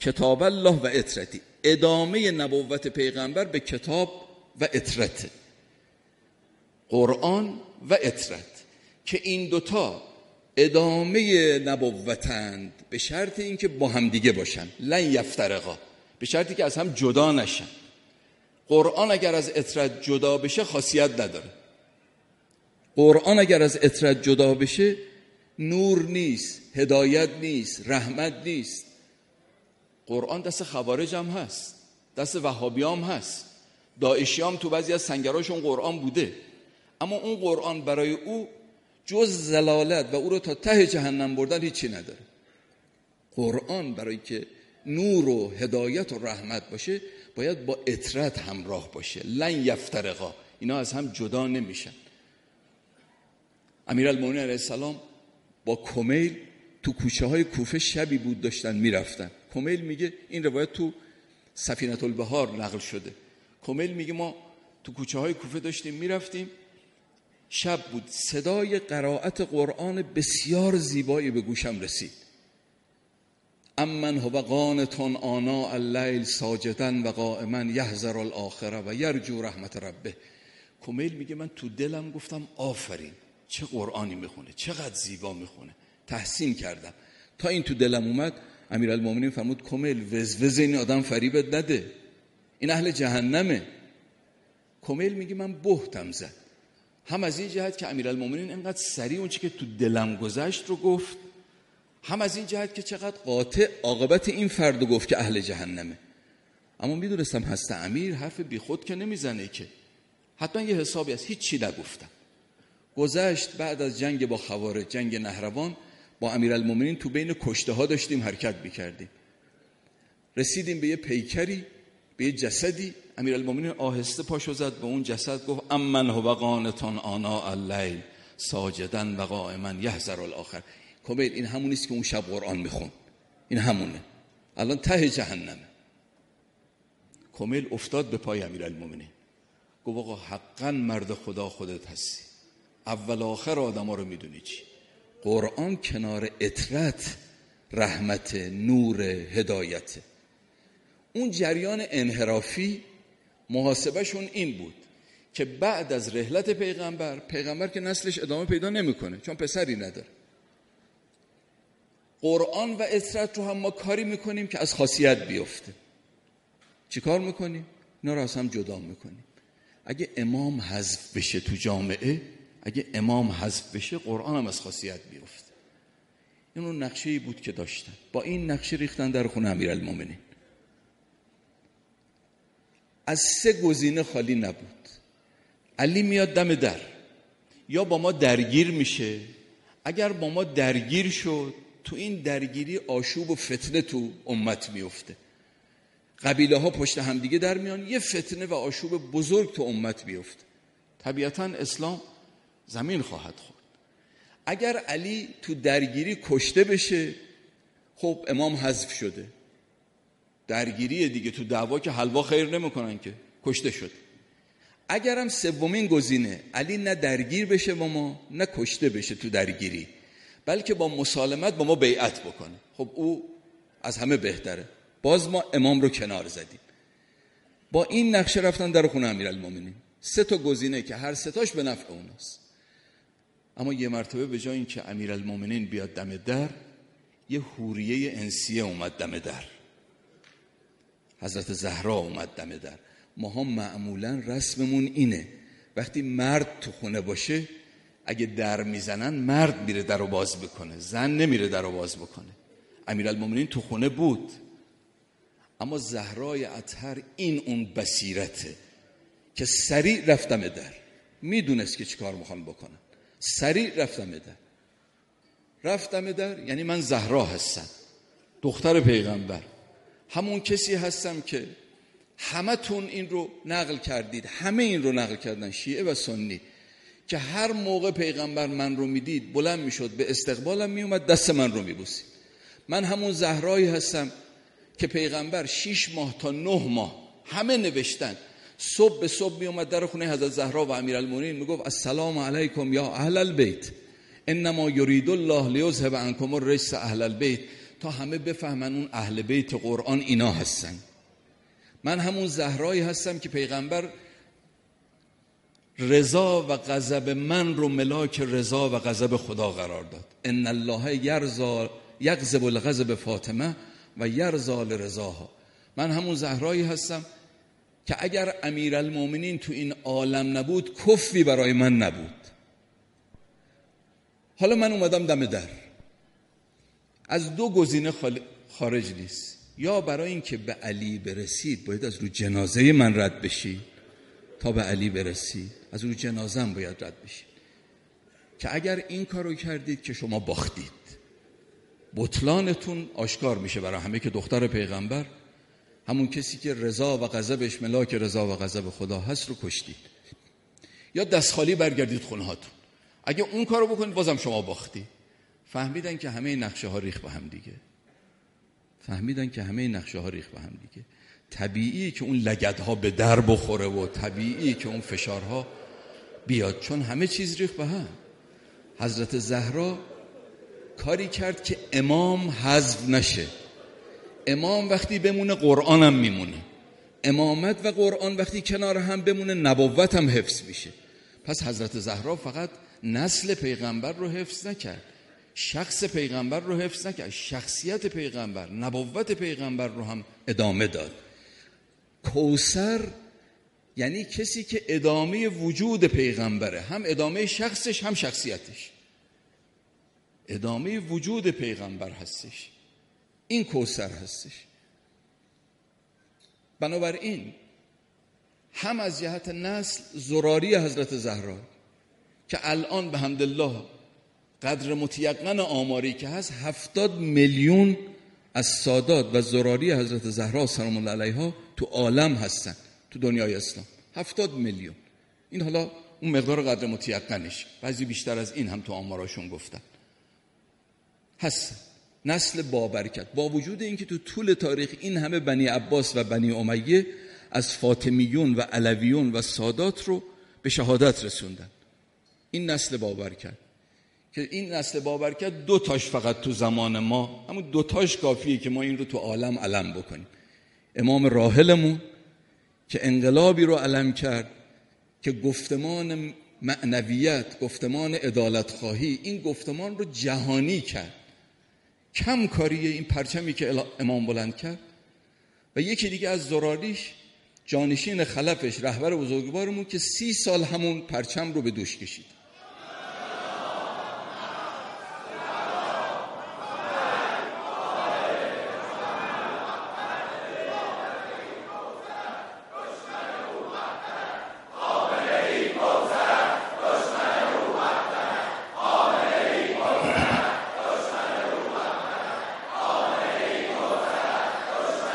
کتاب الله و اطرتی ادامه نبوت پیغمبر به کتاب و اطرت قرآن و اطرت که این دوتا ادامه نبوتند به شرط اینکه با هم دیگه باشن. لن یفترقا. به شرطی که از هم جدا نشن. قرآن اگر از اطرت جدا بشه خاصیت نداره. قرآن اگر از اطرت جدا بشه نور نیست هدایت نیست رحمت نیست. قرآن دست خوارج هم هست دست وهابی هم هست. داعشی تو بعضی از سنگراشون قرآن بوده. اما اون قرآن برای او جز زلالت و او رو تا ته جهنم بردن هیچی نداره. قرآن برای که نور و هدایت و رحمت باشه باید با اطرت همراه باشه. لن یفترقا. اینا از هم جدا نمیشن. امیرالمومنین علیه السلام با کمیل تو کوچه های کوفه شبی بود داشتن می‌رفتن. کمیل میگه این روایت تو سفینت البهار نقل شده. کمیل میگه ما تو کوچه های کوفه داشتیم می‌رفتیم. شب بود. صدای قرائت قرآن بسیار زیبایی به گوشم رسید. امن هو قانتون آنا اللیل ساجدن و قائما یحذر الاخره و یرجو رحمت ربه. کمیل میگه من تو دلم گفتم آفرین چه قرآنی می‌خونه چقدر زیبا می‌خونه. تحسین کردم. تا این تو دلم اومد امیرالمومنین فرمود کمیل وزوز این آدم فریبت نده. این اهل جهنمه. کمیل میگه من بهتم زد. هم از این جهت که امیرالمومنین اینقدر سریع اون که تو دلم گذشت رو گفت هم از این جهت که چقدر قاطع عاقبت این فرد گفت که اهل جهنمه. اما می‌دونستم هست امیر حرف بیخود که نمی‌زنه که. حتما یه حسابی از هیچ چی نگفتم. گذشت بعد از جنگ با خوارج جنگ نهروان با امیرالمومنین تو بین کشته ها داشتیم حرکت می‌کردیم. رسیدیم به یه پیکری به یه جسدی امیرالمومنین آهسته پاشو زد به اون جسد گفت امن هو قانتان آنا اللیل ساجدن و قائما یحذر الاخر. کمیل این همونی است که اون شب قرآن میخون. این همونه. الان ته جهنمه کمیل افتاد به پای امیرالمومنین. گفت آقا حقا مرد خدا خودت هستی. اول آخر آدم ها رو می‌دونی چی؟ قرآن کنار اطرت رحمت نور هدایت. اون جریان انحرافی محاسبهشون این بود که بعد از رحلت پیغمبر پیغمبر که نسلش ادامه پیدا نمی‌کنه چون پسری نداره. قرآن و اطرت رو هم ما کاری می‌کنیم که از خاصیت بیفته. چی کار می‌کنیم؟ اینا رو از هم جدا می‌کنیم. اگه امام حذف بشه تو جامعه اگه امام حذف بشه قرآن هم از خاصیت بیفته. این اون نقشه بود که داشتن. با این نقشه ریختن در خونه امیرالمومنین. از سه گزینه خالی نبود. علی میاد دم در. یا با ما درگیر میشه. اگر با ما درگیر شد تو این درگیری آشوب و فتنه تو امت میفته. قبیله ها پشت همدیگه در میان یه فتنه و آشوب بزرگ تو امت میفته. طبیعتا اسلام زمین خواهد خورد. اگر علی تو درگیری کشته بشه خب امام حذف شده. درگیری دیگه. تو دعوا که حلوا خیر نمی‌کنن که. کشته شد. اگرم سومین گزینه علی نه درگیر بشه با ما نه کشته بشه تو درگیری. بلکه با مسالمت با ما بیعت بکنه. خب او از همه بهتره. باز ما امام رو کنار زدیم. با این نقشه رفتن در خونه امیرالمومنین. سه تا گزینه که هر ستاش به نفع اوناست. اما یه مرتبه به جای اینکه امیرالمومنین بیاد دم در یه حوریه انسیه اومد دم در. حضرت زهرا اومد دم در. ما هم معمولا رسممون اینه. وقتی مرد تو خونه باشه اگه در می‌زنن مرد میره در رو باز بکنه. زن نمیره در رو باز بکنه. امیرالمومنین تو خونه بود. اما زهرای اطهر این اون بصیرته که سریع رفتم در. می‌دونست که چیکار می‌خوان بکنن. سریع رفتم در. رفتم در یعنی من زهرا هستم. دختر پیغمبر. همون کسی هستم که همه تون این رو نقل کردید. همه این رو نقل کردن شیعه و سنی. که هر موقع پیغمبر من رو می‌دید بلند می‌شد به استقبالم میومد دست من رو میبوسید. من همون زهرایی هستم که پیغمبر شیش ماه تا نه ماه همه نوشتن. صبح به صبح میومد در خونه حضرت زهرا و امیرالمومنین می‌گفت السلام علیکم یا اهل البیت. انما یرید الله لیذهب عنکم الرجس اهل البیت. تا همه بفهمن اون اهل بیت قرآن اینا هستن. من همون زهرایی هستم که پیغمبر رضا و غضب من رو ملاک رضا و غضب خدا قرار داد. ان الله یرزا یغضب الغضب فاطمه و یرزا لرضاها. من همون زهرایی هستم که اگر امیرالمومنین تو این عالم نبود کفی برای من نبود. حالا من اومدم دم در. از دو گزینه خارج نیست. یا برای اینکه به علی برسید باید از رو جنازه من رد بشید. تا به علی برسید از رو جنازم باید رد بشید. که اگر این کارو کردید که شما باختید. بطلانتون آشکار میشه برای همه که دختر پیغمبر همون کسی که رضا و غضبش ملاک رضا و غضب خدا هست رو کشتید. یا دست خالی برگردید خونه هاتون اگه اون کارو بکنید بازم شما باختی فهمیدن که همه نقشه ها ریخ به هم دیگه. فهمیدن که همه نقشه ها ریخ به هم دیگه. طبیعی که اون لگدها به در بخوره و طبیعی که اون فشارها بیاد چون همه چیز ریخ به هم. حضرت زهرا کاری کرد که امام حذف نشه. امام وقتی بمونه قرآن هم میمونه. امامت و قرآن وقتی کنار هم بمونه نبوت هم حفظ میشه. پس حضرت زهرا فقط نسل پیغمبر رو حفظ نکرد. شخص پیغمبر رو حفظ نکرد شخصیت پیغمبر نبوت پیغمبر رو هم ادامه داد. کوسر یعنی کسی که ادامه وجود پیغمبره هم ادامه شخصش هم شخصیتش. ادامه وجود پیغمبر هستش. این کوسر هستش. بنابراین هم از جهت نسل زراری حضرت زهرا که الان به الله قدر متیقن آماری که هست هفتاد میلیون از سادات و زراری حضرت زهرا سلام الله علیها تو عالم هستن تو دنیای اسلام. هفتاد میلیون. این حالا اون مقدار قدر متیقنش. بعضی بیشتر از این هم تو آماراشون گفتن. هستن. نسل بابرکت. با وجود اینکه تو طول تاریخ این همه بنی عباس و بنی امیه از فاطمیون و علویون و سادات رو به شهادت رسوندن. این نسل بابرکت. که این نسل بابرکت دو تاش فقط تو زمان ما همون دو تاش کافیه که ما این رو تو عالم علم بکنیم. امام راحلمون که انقلابی رو علم کرد که گفتمان معنویت گفتمان ادالت خواهی این گفتمان رو جهانی کرد. کم کاریه این پرچمی که امام بلند کرد و یکی دیگه از زراریش جانشین خلفش رهبر بزرگوارمون که سی سال همون پرچم رو به دوش کشید.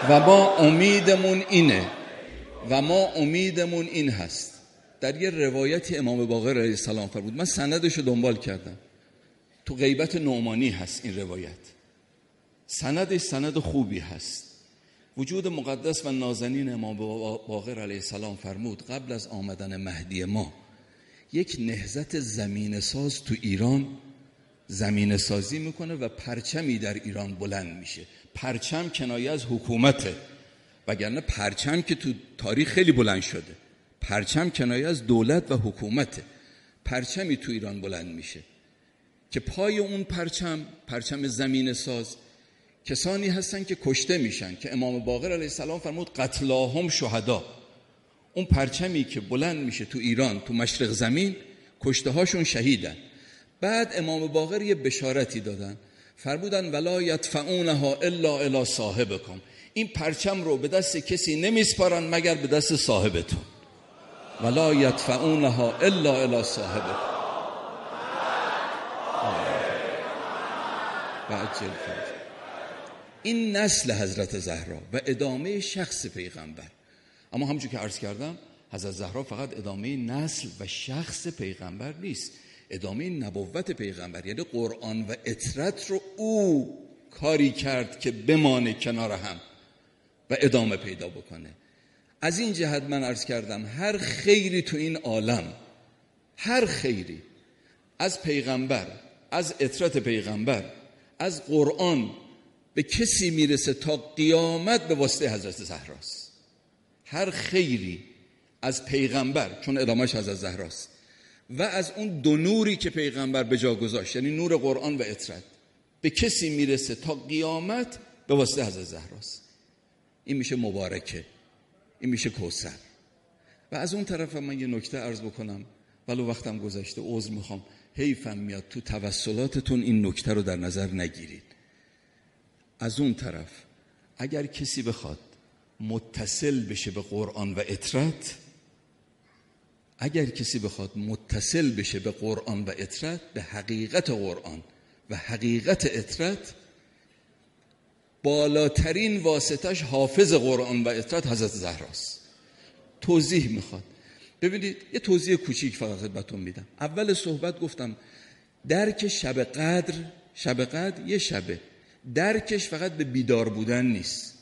و ما امیدمون اینه و ما امیدمون این هست. در یه روایتی امام باقر علیه السلام فرمود. من سندش رو دنبال کردم. تو غیبت نعمانی هست این روایت. سندش سند خوبی هست. وجود مقدس و نازنین امام باقر علیه السلام فرمود قبل از آمدن مهدی ما یک نهزت زمین ساز تو ایران زمین سازی می‌کنه و پرچمی در ایران بلند میشه. پرچم کنایه از حکومته. وگرنه پرچم که تو تاریخ خیلی بلند شده. پرچم کنایه از دولت و حکومته. پرچمی تو ایران بلند میشه. که پای اون پرچم پرچم زمین ساز کسانی هستن که کشته میشن. که امام باقر علیه السلام فرمود قتلاهم شهدا. اون پرچمی که بلند میشه تو ایران تو مشرق زمین کشته هاشون شهیدن. بعد امام باقر یه بشارتی دادن. فرمودن ولا یدفعونها الا الی صاحبکم. این پرچم رو به دست کسی نمیسپارن مگر به دست صاحبتون. ولا یدفعونها الا الی صاحبکم. این نسل حضرت زهرا و ادامه شخص پیغمبر. اما همونجور که عرض کردم حضرت زهرا فقط ادامه نسل و شخص پیغمبر نیست. ادامه نبوت پیغمبر یعنی قرآن و اطرت رو او کاری کرد که بمانه کنار هم و ادامه پیدا بکنه. از این جهت من عرض کردم هر خیری تو این عالم هر خیری از پیغمبر از اطرت پیغمبر از قرآن به کسی می‌رسه تا قیامت به واسطه حضرت زهراست. هر خیری از پیغمبر چون ادامهش از زهراست. و از اون دو نوری که پیغمبر به جا گذاشت یعنی نور قرآن و اطرت به کسی می‌رسه تا قیامت؟ به واسطه حضرت زهراست. این میشه مبارکه. این میشه کوسر و از اون طرف من یه نکته عرض بکنم. ولو وقتم گذشته عذر می‌خوام. حیفم میاد تو توسلاتتون این نکته رو در نظر نگیرید. از اون طرف اگر کسی بخواد متصل بشه به قرآن و اطرت اگر کسی بخواد متصل بشه به قرآن و اطرت به حقیقت قرآن و حقیقت اطرت بالاترین واسطش حافظ قرآن و اطرت حضرت زهراست توضیح می‌خواد. ببینید یه توضیح کوچیک فقط خدمتتون میدم. اول صحبت گفتم درک شب قدر شب قدر یه شبه. درکش فقط به بیدار بودن نیست.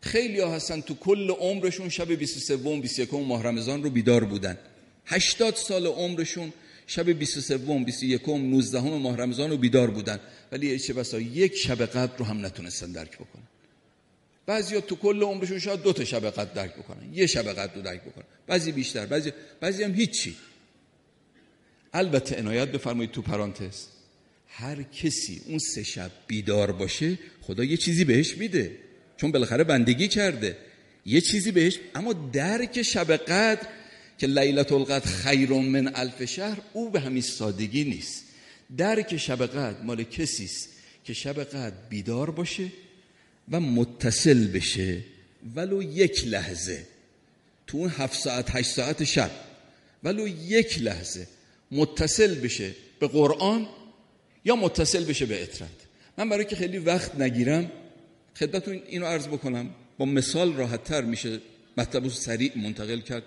خیلی ها هستن تو کل عمرشون شب 23 و 21 ماه رمضان رو بیدار بودن. 80 سال عمرشون شب 23 21 19 ماه رمضان رو بیدار بودن. ولی چه بسا یک شب قدر رو هم نتونستن درک بکنن. بعضی تو کل عمرشون شاید دو تا شب قدر درک بکنن. یه شب قدر رو درک بکنن. بعضی بیشتر بعضی بعضی هم هیچی. البته عنایت بفرمایید تو پرانتز. هر کسی اون سه شب بیدار باشه خدا یه چیزی بهش میده. چون بالاخره بندگی کرده. یه چیزی بهش اما درک شب قدر که لیلت القدر خیر من الف شهر او به همین سادگی نیست. درک شب قدر مال کسی است که شب قدر بیدار باشه و متصل بشه ولو یک لحظه تو اون هفت ساعت هشت ساعت شب ولو یک لحظه متصل بشه به قرآن یا متصل بشه به اطرت من برای که خیلی وقت نگیرم خدمتتون اینو عرض بکنم با مثال راحت تر میشه مطلب سریع منتقل کرد.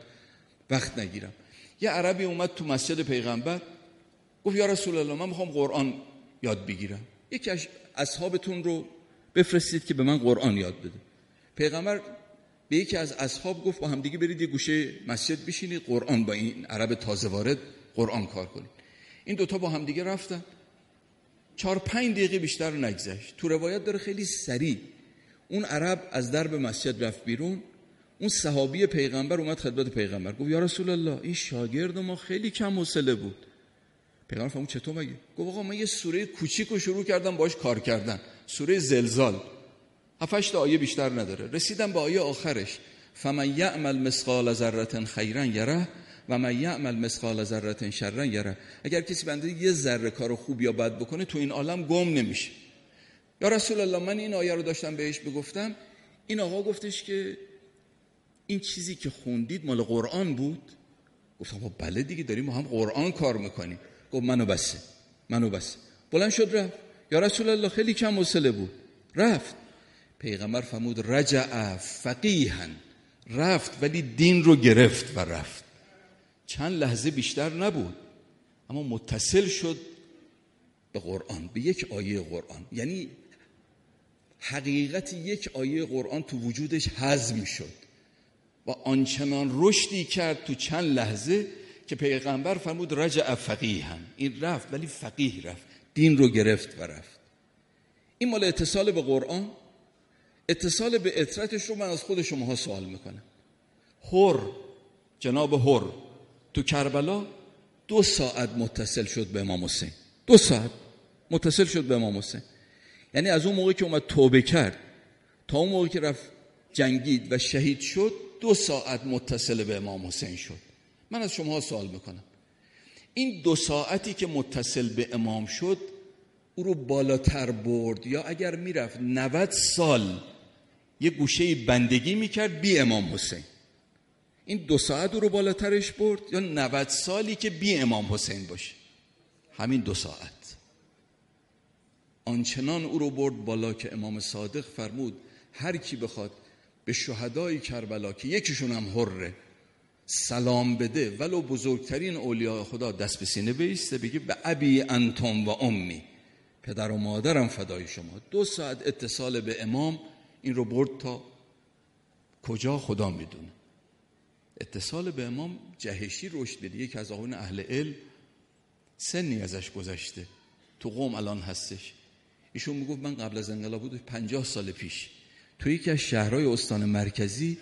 وقت نگیرم. یه عربی اومد تو مسجد پیغمبر گفت یا رسول الله من می‌خوام قرآن یاد بگیرم. یکی از اصحابتون رو بفرستید که به من قرآن یاد بده. پیغمبر به یکی از اصحاب گفت با همدیگه برید یه گوشه مسجد بشینید قرآن با این عرب تازه وارد قرآن کار کنید. این دوتا با همدیگه رفتن. چهار پنج دقیقه بیشتر نگذشت. تو روایت داره خیلی سریع. اون عرب از درب مسجد رفت بیرون. اون صحابی پیغمبر اومد خدمت پیغمبر. گفت یا رسول الله این شاگرد ما خیلی کم حوصله بود. پیغمبر فهمون چطور مگه؟ گفت آقا من یه سوره کوچیک رو شروع کردم باش کار کردن سوره زلزال. هفتش آیه بیشتر نداره. رسیدم به آیه آخرش. فمن یعمل مثقال ذره خیرا یره و من یعمل مثقال ذره شرا یره. اگر کسی بنده یه ذره کار خوب یا بد بکنه تو این عالم گم نمیشه. یا رسول الله من این آیه رو داشتم بهش بگفتم این آقا گفتش که این چیزی که خوندید مال قرآن بود؟ گفتم خب بله دیگه داریم ما هم قرآن کار می‌کنیم. گفت منو بسه منو بسه. بلند شد رفت. یا رسول الله خیلی کم حوصله بود. رفت. پیغمبر فرمود رجع فقیهن. رفت ولی دین رو گرفت و رفت. چند لحظه بیشتر نبود. اما متصل شد به قرآن به یک آیه قرآن. یعنی حقیقت یک آیه قرآن تو وجودش حزم شد. و آنچنان رشدی کرد تو چند لحظه که پیغمبر فرمود رجع فقیهن این رفت ولی فقیه رفت. دین رو گرفت و رفت. این مال اتصال به قرآن اتصال به اطرتش رو من از خود شماها سوال می‌کنم. هر جناب هر تو کربلا دو ساعت متصل شد به امام حسین. دو ساعت متصل شد به امام حسین. یعنی از اون موقع که اومد توبه کرد تا اون موقع که رفت جنگید و شهید شد دو ساعت متصل به امام حسین شد. من از شما سوال می‌کنم. این دو ساعتی که متصل به امام شد او رو بالاتر برد؟ یا اگر می‌رفت 90 سال یه گوشه بندگی می‌کرد بی امام حسین؟ این دو ساعت او رو بالاترش برد یا 90 سالی که بی امام حسین باشه؟ همین دو ساعت. آنچنان او رو برد بالا که امام صادق فرمود هر کی بخواد به شهدای کربلا که یکیشون هم حره سلام بده ولو بزرگترین اولیاء خدا دست به سینه بیسته بگی به ابی انتم و امی. پدر و مادرم فدای شما. دو ساعت اتصال به امام این رو برد تا کجا خدا می‌دونه. اتصال به امام جهشی رشد بده یکی از آقایون اهل علم سنی ازش گذشته. تو قوم الان هستش. ایشون می‌گفت من قبل از انقلاب بود پنجاه سال پیش توی یکی از شهرهای استان مرکزی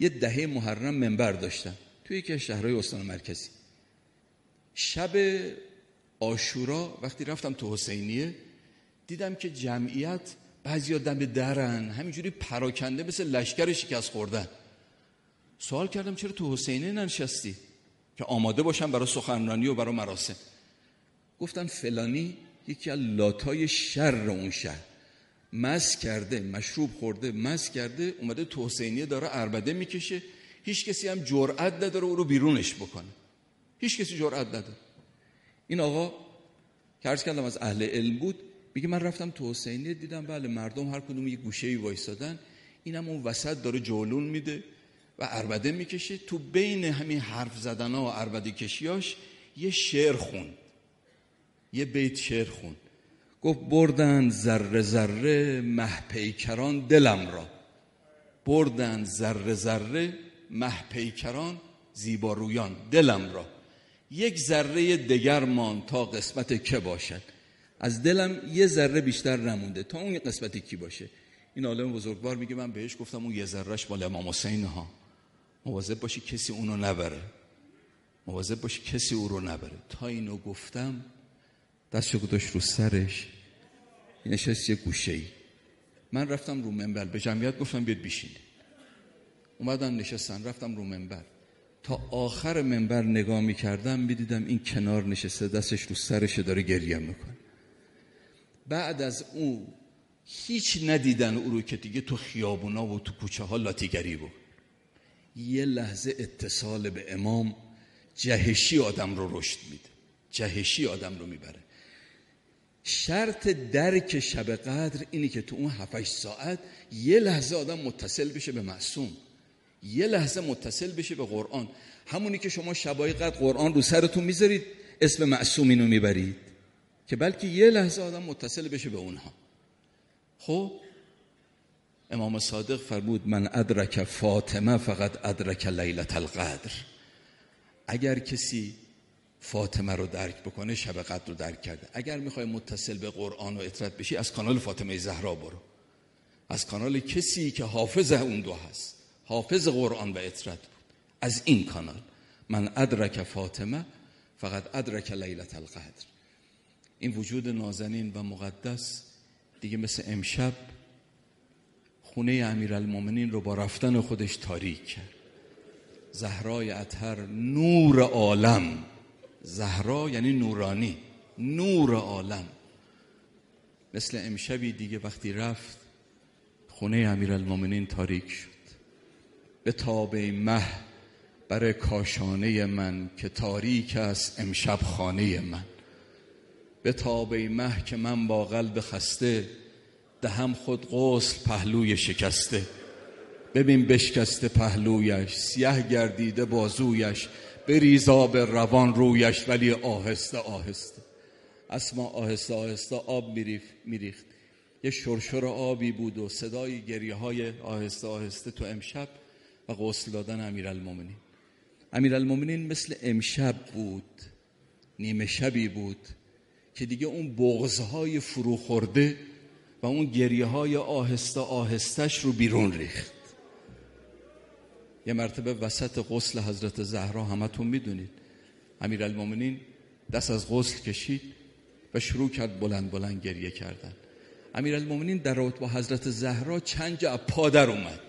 یه دهه محرم منبر داشتن. توی یکی از شهرهای استان مرکزی. شب آشورا وقتی رفتم تو حسینیه دیدم که جمعیت بعضی دم درن همینجوری پراکنده مثل لشکر شکست خوردن. سوال کردم چرا تو حسینیه ننشستی؟ که آماده باشم برای سخنرانی و برای مراسم. گفتن فلانی یکی از لاتای شر اون شهر. مس کرده مشروب خورده مس کرده اومده تو حسینیه داره اربده می‌کشه. هیچ کسی هم جرأت نداره او رو بیرونش بکنه. هیچ کسی جرأت نداره. این آقا که کردم از اهل علم بود میگه من رفتم تو حسینیه دیدم بله مردم هر کدوم یه گوشه ای وایسادن اینم اون وسط داره جولون میده و عربده می‌کشه. تو بین همین حرف زدن ها و عربده کشیاش یه شعر خون یه بیت شعر خون گفت بردن ذره ذره محپیکران دلم را. بردن ذره ذره محپیکران زیبارویان دلم را. یک ذره دگر مان تا قسمت که باشد. از دلم یه ذره بیشتر نمونده. تا اون قسمت کی باشه؟ این عالم بزرگوار میگه من بهش گفتم اون یه ذرهش مال امام حسین ها. مواظب باشی کسی اونو نبره. مواظب باشی کسی او رو نبره. تا اینو گفتم دستشو گذاشت رو سرش نشست یه گوشه ای من رفتم رو منبر به جمعیت گفتم بیاد بشینید اومدن نشستن رفتم رو منبر. تا آخر منبر نگاه می‌کردم می‌دیدم این کنار نشسته دستش رو سرش داره گریه می‌کنه. بعد از اون هیچ ندیدن او رو که دیگه تو خیابونا و تو کوچه ها لاتیگری بود. یه لحظه اتصال به امام جهشی آدم رو رشد میده. جهشی آدم رو می‌بره. شرط درک شب قدر اینی که تو اون 7 ساعت یه لحظه آدم متصل بشه به معصوم. یه لحظه متصل بشه به قرآن. همونی که شما شبای قدر قرآن رو سرتون می‌ذارید اسم معصوم اینو می‌برید. که بلکه یه لحظه آدم متصل بشه به اونها. خب؟ امام صادق فرمود من ادرک فاطمه فقط ادرک لیلت القدر. اگر کسی فاطمه رو درک بکنه شب قدر رو درک کرده. اگر می‌خوای متصل به قرآن و اطرت بشی از کانال فاطمه زهرا برو. از کانال کسی که حافظ اون دو هست. حافظ قرآن و اطرت بود. از این کانال. من ادرک فاطمه فقط ادرک لیلت القدر. این وجود نازنین و مقدس دیگه مثل امشب خونه امیرالمومنین رو با رفتن خودش تاریک کرد. زهرای اطهر نور عالم. زهرا یعنی نورانی نور عالم. مثل امشبی دیگه وقتی رفت خونه امیرالمومنین تاریک شد. به تابه مه بر کاشانه من که تاریک است امشب خانه من. به تابه مه که من با قلب خسته دهم خود غسل پهلوی شکسته. ببین بشکسته پهلویش سیه گردیده بازویش بریزا به روان رویش ولی آهسته آهسته. اسما آهسته آهسته آب میریخت یه شرشر آبی بود و صدای گریه های آهسته آهسته تو امشب و غسل دادن امیرالمومنین. امیرالمومنین مثل امشب بود نیمه شبی بود که دیگه اون بغزهای فرو خورده و اون گریه های آهسته آهستش رو بیرون ریخت. یه مرتبه وسط غسل حضرت زهرا همتون می‌دونید. امیرالمومنین دست از غسل کشید و شروع کرد بلند بلند گریه کردن. امیرالمومنین در رابطه با حضرت زهرا چند جا پادر اومد.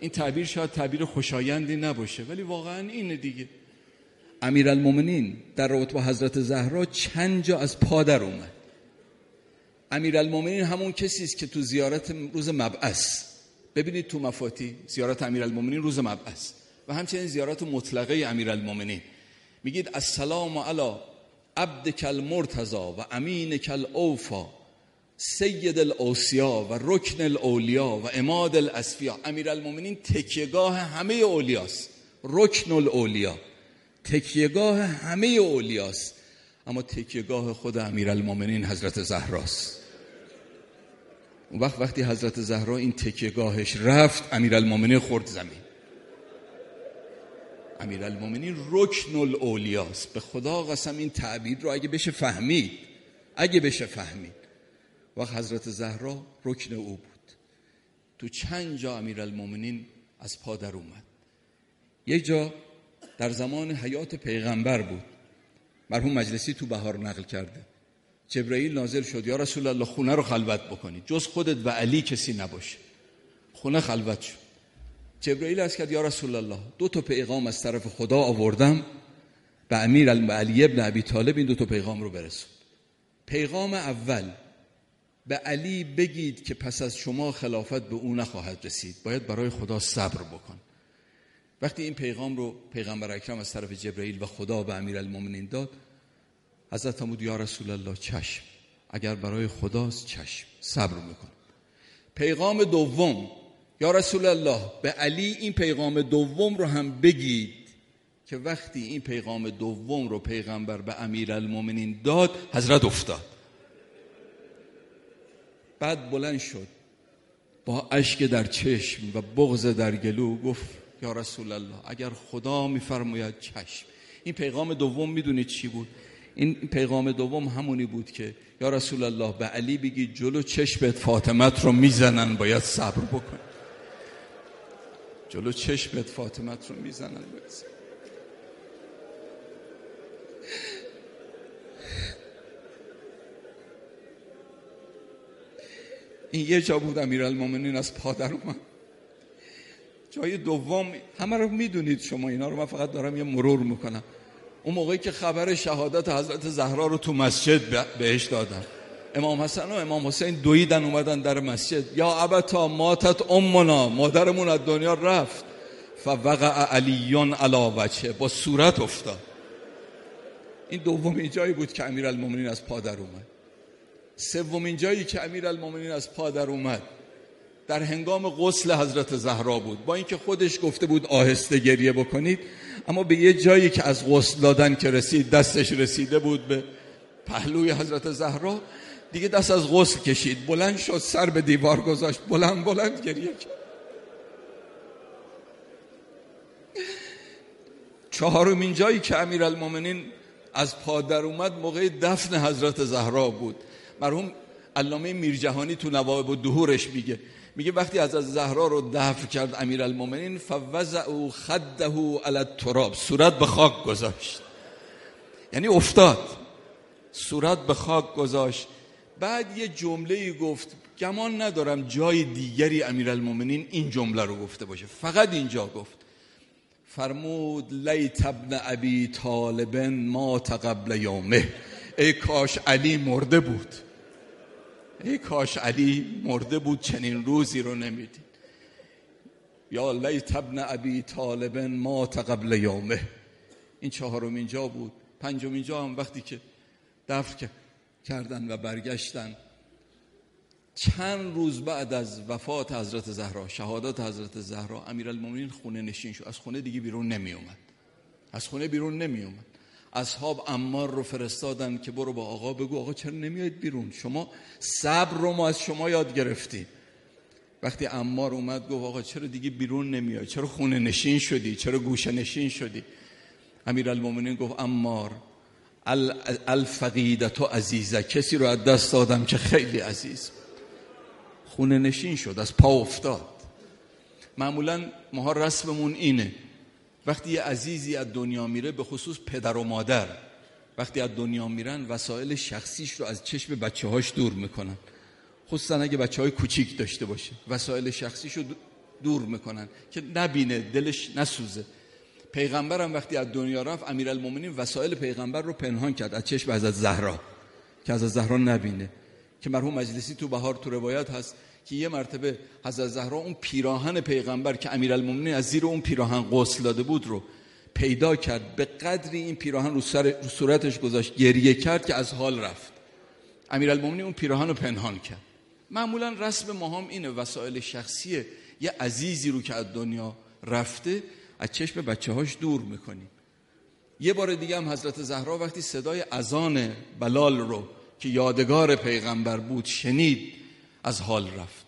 این تعبیر شاید تعبیر خوشایندی نباشه ولی واقعا اینه دیگه. امیرالمومنین در رابطه با حضرت زهرا چند جا از پادر اومد. امیرالمومنین همون کسی است که تو زیارت روز مبعث ببینید تو مفاتی زیارت امیرالمومنین روز مبعث. و همچنین زیارت مطلقه امیرالمومنین. میگید السلام علی عبدک المرتضا و امینک الاوفا سید الاوسیا و رکن الاولیا و اماد الاسفیا. امیرالمومنین تکیهگاه همه اولیاست. رکن الاولیا. تکیهگاه همه اولیاست. اما تکیهگاه خود امیرالمومنین حضرت زهراست. اون وقت وقتی حضرت زهرا این تکیهگاهش رفت امیرالمومنین خورد زمین. امیرالمومنین رکن الاولیاست به خدا قسم این تعبیر رو اگه بشه فهمید. اگه بشه فهمید. وقت حضرت زهرا رکن او بود. تو چند جا امیرالمومنین از پادر اومد. یک جا در زمان حیات پیغمبر بود. مرحوم مجلسی تو بهار نقل کرده. جبرئیل نازل شد یا رسول الله خونه رو خلوت بکنید جز خودت و علی کسی نباشه. خونه خلوت شد. جبرئیل از کرد یا رسول الله دو تا پیغام از طرف خدا آوردم به امیر علی ابن ابی طالب این دو تا پیغام رو برسون. پیغام اول به علی بگید که پس از شما خلافت به او نخواهد رسید. باید برای خدا صبر بکن. وقتی این پیغام رو پیغمبر اکرم از طرف جبرئیل و خدا به امیرالمومنین داد حضرت فرمود یا رسول الله چشم. اگر برای خداست چشم. صبر میکن پیغام دوم یا رسول الله به علی این پیغام دوم رو هم بگید که وقتی این پیغام دوم رو پیغمبر به امیرالمومنین داد حضرت افتاد. بعد بلند شد با اشک در چشم و بغض در گلو گفت یا رسول الله اگر خدا میفرماید چشم. این پیغام دوم می‌دونید چی بود؟ این پیغام دوم همونی بود که یا رسول الله به علی بگی جلو چشمت فاطمت رو می‌زنن باید صبر بکن جلو چشمت فاطمت رو می‌زنن باید این یه جا بود امیرالمومنین از پادر اومد. جای دوم همه رو می‌دونید شما اینا رو من فقط دارم یه مرور می‌کنم. اون موقعی که خبر شهادت حضرت زهرا رو تو مسجد بهش دادن. امام حسن و امام حسین دویدن اومدن در مسجد. یا ابتا ماتت امنا مادرمون از دنیا رفت. فوقع علیون علا وچه با صورت افتاد. این دومین جایی بود که المومنین از پادر اومد. سومین جایی که المومنین از پادر اومد. در هنگام غسل حضرت زهرا بود. با اینکه خودش گفته بود آهسته گریه بکنید اما به یه جایی که از غسل دادن که رسید دستش رسیده بود به پهلوی حضرت زهرا دیگه دست از غسل کشید. بلند شد سر به دیوار گذاشت بلند بلند گریه کرد. چهارمین جایی که امیرالمومنین از پادر اومد موقع دفن حضرت زهرا بود. مرحوم علامه میرجهانی تو نواب و دهورش میگه میگه وقتی از زهرا رو دفن کرد امیرالمومنین فوضع خده علی التراب. صورت به خاک گذاشت. یعنی افتاد. صورت به خاک گذاشت. بعد یه جمله گفت گمان ندارم جای دیگری امیرالمومنین این جمله رو گفته باشه. فقط اینجا گفت. فرمود لیت ابن ابی طالبن ما قبل یومه. ای کاش علی مرده بود. ای کاش علی مرده بود چنین روزی رو نمی‌دید. یا لیت ابن ابی طالبن ما قبل یومه. این چهارم اینجا بود. پنجم اینجا هم وقتی که دفع کردن و برگشتن. چند روز بعد از وفات حضرت زهرا شهادت حضرت زهرا امیرالمومنین خونه نشین شد. از خونه دیگه بیرون نمی اومد از خونه بیرون نمی اومد اصحاب امار رو فرستادن که برو با آقا بگو آقا چرا نمیاید بیرون؟ شما صبر رو ما از شما یاد گرفتیم. وقتی امار اومد گفت آقا چرا دیگه بیرون نمیای؟ چرا خونه نشین شدی؟ چرا گوشه نشین شدی؟ امیرالمومنین گفت امار الفقیدت و عزیزه کسی رو از دست دادم که خیلی عزیز. خونه نشین شد از پا افتاد. معمولا ماها رسممون اینه. وقتی یه عزیزی از دنیا میره به خصوص پدر و مادر وقتی از دنیا میرن وسایل شخصیش رو از چشم بچه هاش دور می‌کنن. خصوصا اگه بچه های کوچیک داشته باشه وسایل شخصیش رو دور می‌کنن که نبینه دلش نسوزه. پیغمبرم وقتی از دنیا رفت امیرالمومنین وسایل پیغمبر رو پنهان کرد از چشم از زهرا که از زهرا نبینه. که مرحوم مجلسی تو بهار تو روایت هست که یه مرتبه حضرت زهرا اون پیراهن پیغمبر که امیرالمومنین از زیر اون پیراهن غسل داده بود رو پیدا کرد. به قدری این پیراهن رو, سر رو صورتش گذاشت گریه کرد که از حال رفت. امیرالمومنین اون پیراهن رو پنهان کرد. معمولا رسم ما هم اینه وسایل شخصی یه عزیزی رو که از دنیا رفته از چشم بچه هاش دور می‌کنیم یه بار دیگه هم حضرت زهرا وقتی صدای اذان بلال رو که یادگار پیغمبر بود شنید از حال رفت.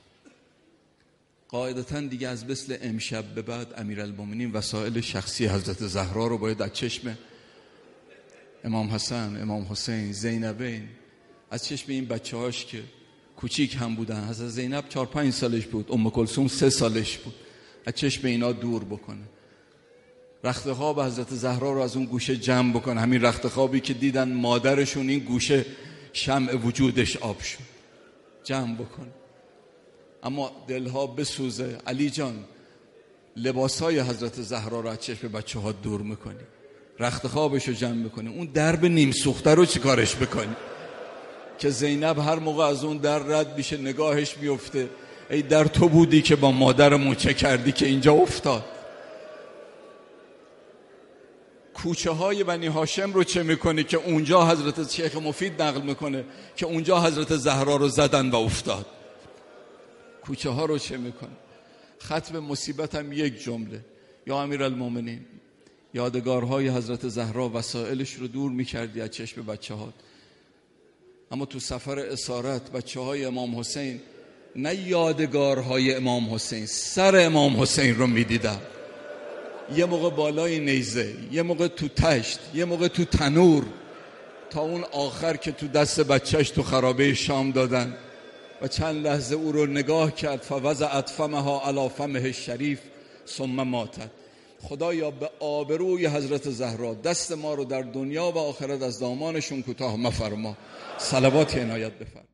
قاعدتا دیگه از مثل امشب به بعد امیرالمومنین وسایل شخصی حضرت زهرا رو باید از چشم امام حسن امام حسین زینبین از چشم این بچه هاش که کوچیک هم بودن. حضرت زینب چار پنج سالش بود ام کلثوم سه سالش بود. از چشم اینا دور بکنه. رخت خواب حضرت زهرا رو از اون گوشه جمع بکنه. همین رخت خوابی که دیدن مادرشون این گوشه شمع وجودش آب شد. جمع بکن. اما دلها بسوزه. علی جان لباس های حضرت زهرا را از چشم بچه ها دور می‌کنی. رخت خوابش رو جمع می‌کنی. اون درب نیم سوخته رو چیکارش بکنی؟ که زینب هر موقع از اون در رد میشه نگاهش میفته ای در تو بودی که با مادرمون چه کردی که اینجا افتاد؟ کوچه های بنی هاشم رو چه می‌کنی که اونجا حضرت شیخ مفید نقل می‌کنه که اونجا حضرت زهرا رو زدن و افتاد؟ کوچه ها رو چه می‌کنه ختم مصیبت هم یک جمله. یا امیر المومنین یادگارهای حضرت زهرا وسائلش رو دور می‌کردی از چشم بچه ها اما تو سفر اسارت بچه های امام حسین نه یادگارهای امام حسین سر امام حسین رو می‌دیدن یه موقع بالای نیزه یه موقع تو تشت یه موقع تو تنور تا اون آخر که تو دست بچهش تو خرابه شام دادن. و چند لحظه او رو نگاه کرد فوضع اطفمها علا فمه شریف ثم ماتد. خدایا به آبروی حضرت زهرا دست ما رو در دنیا و آخرت از دامانشون کوتاه مفرما. صلوات عنایت بفرما.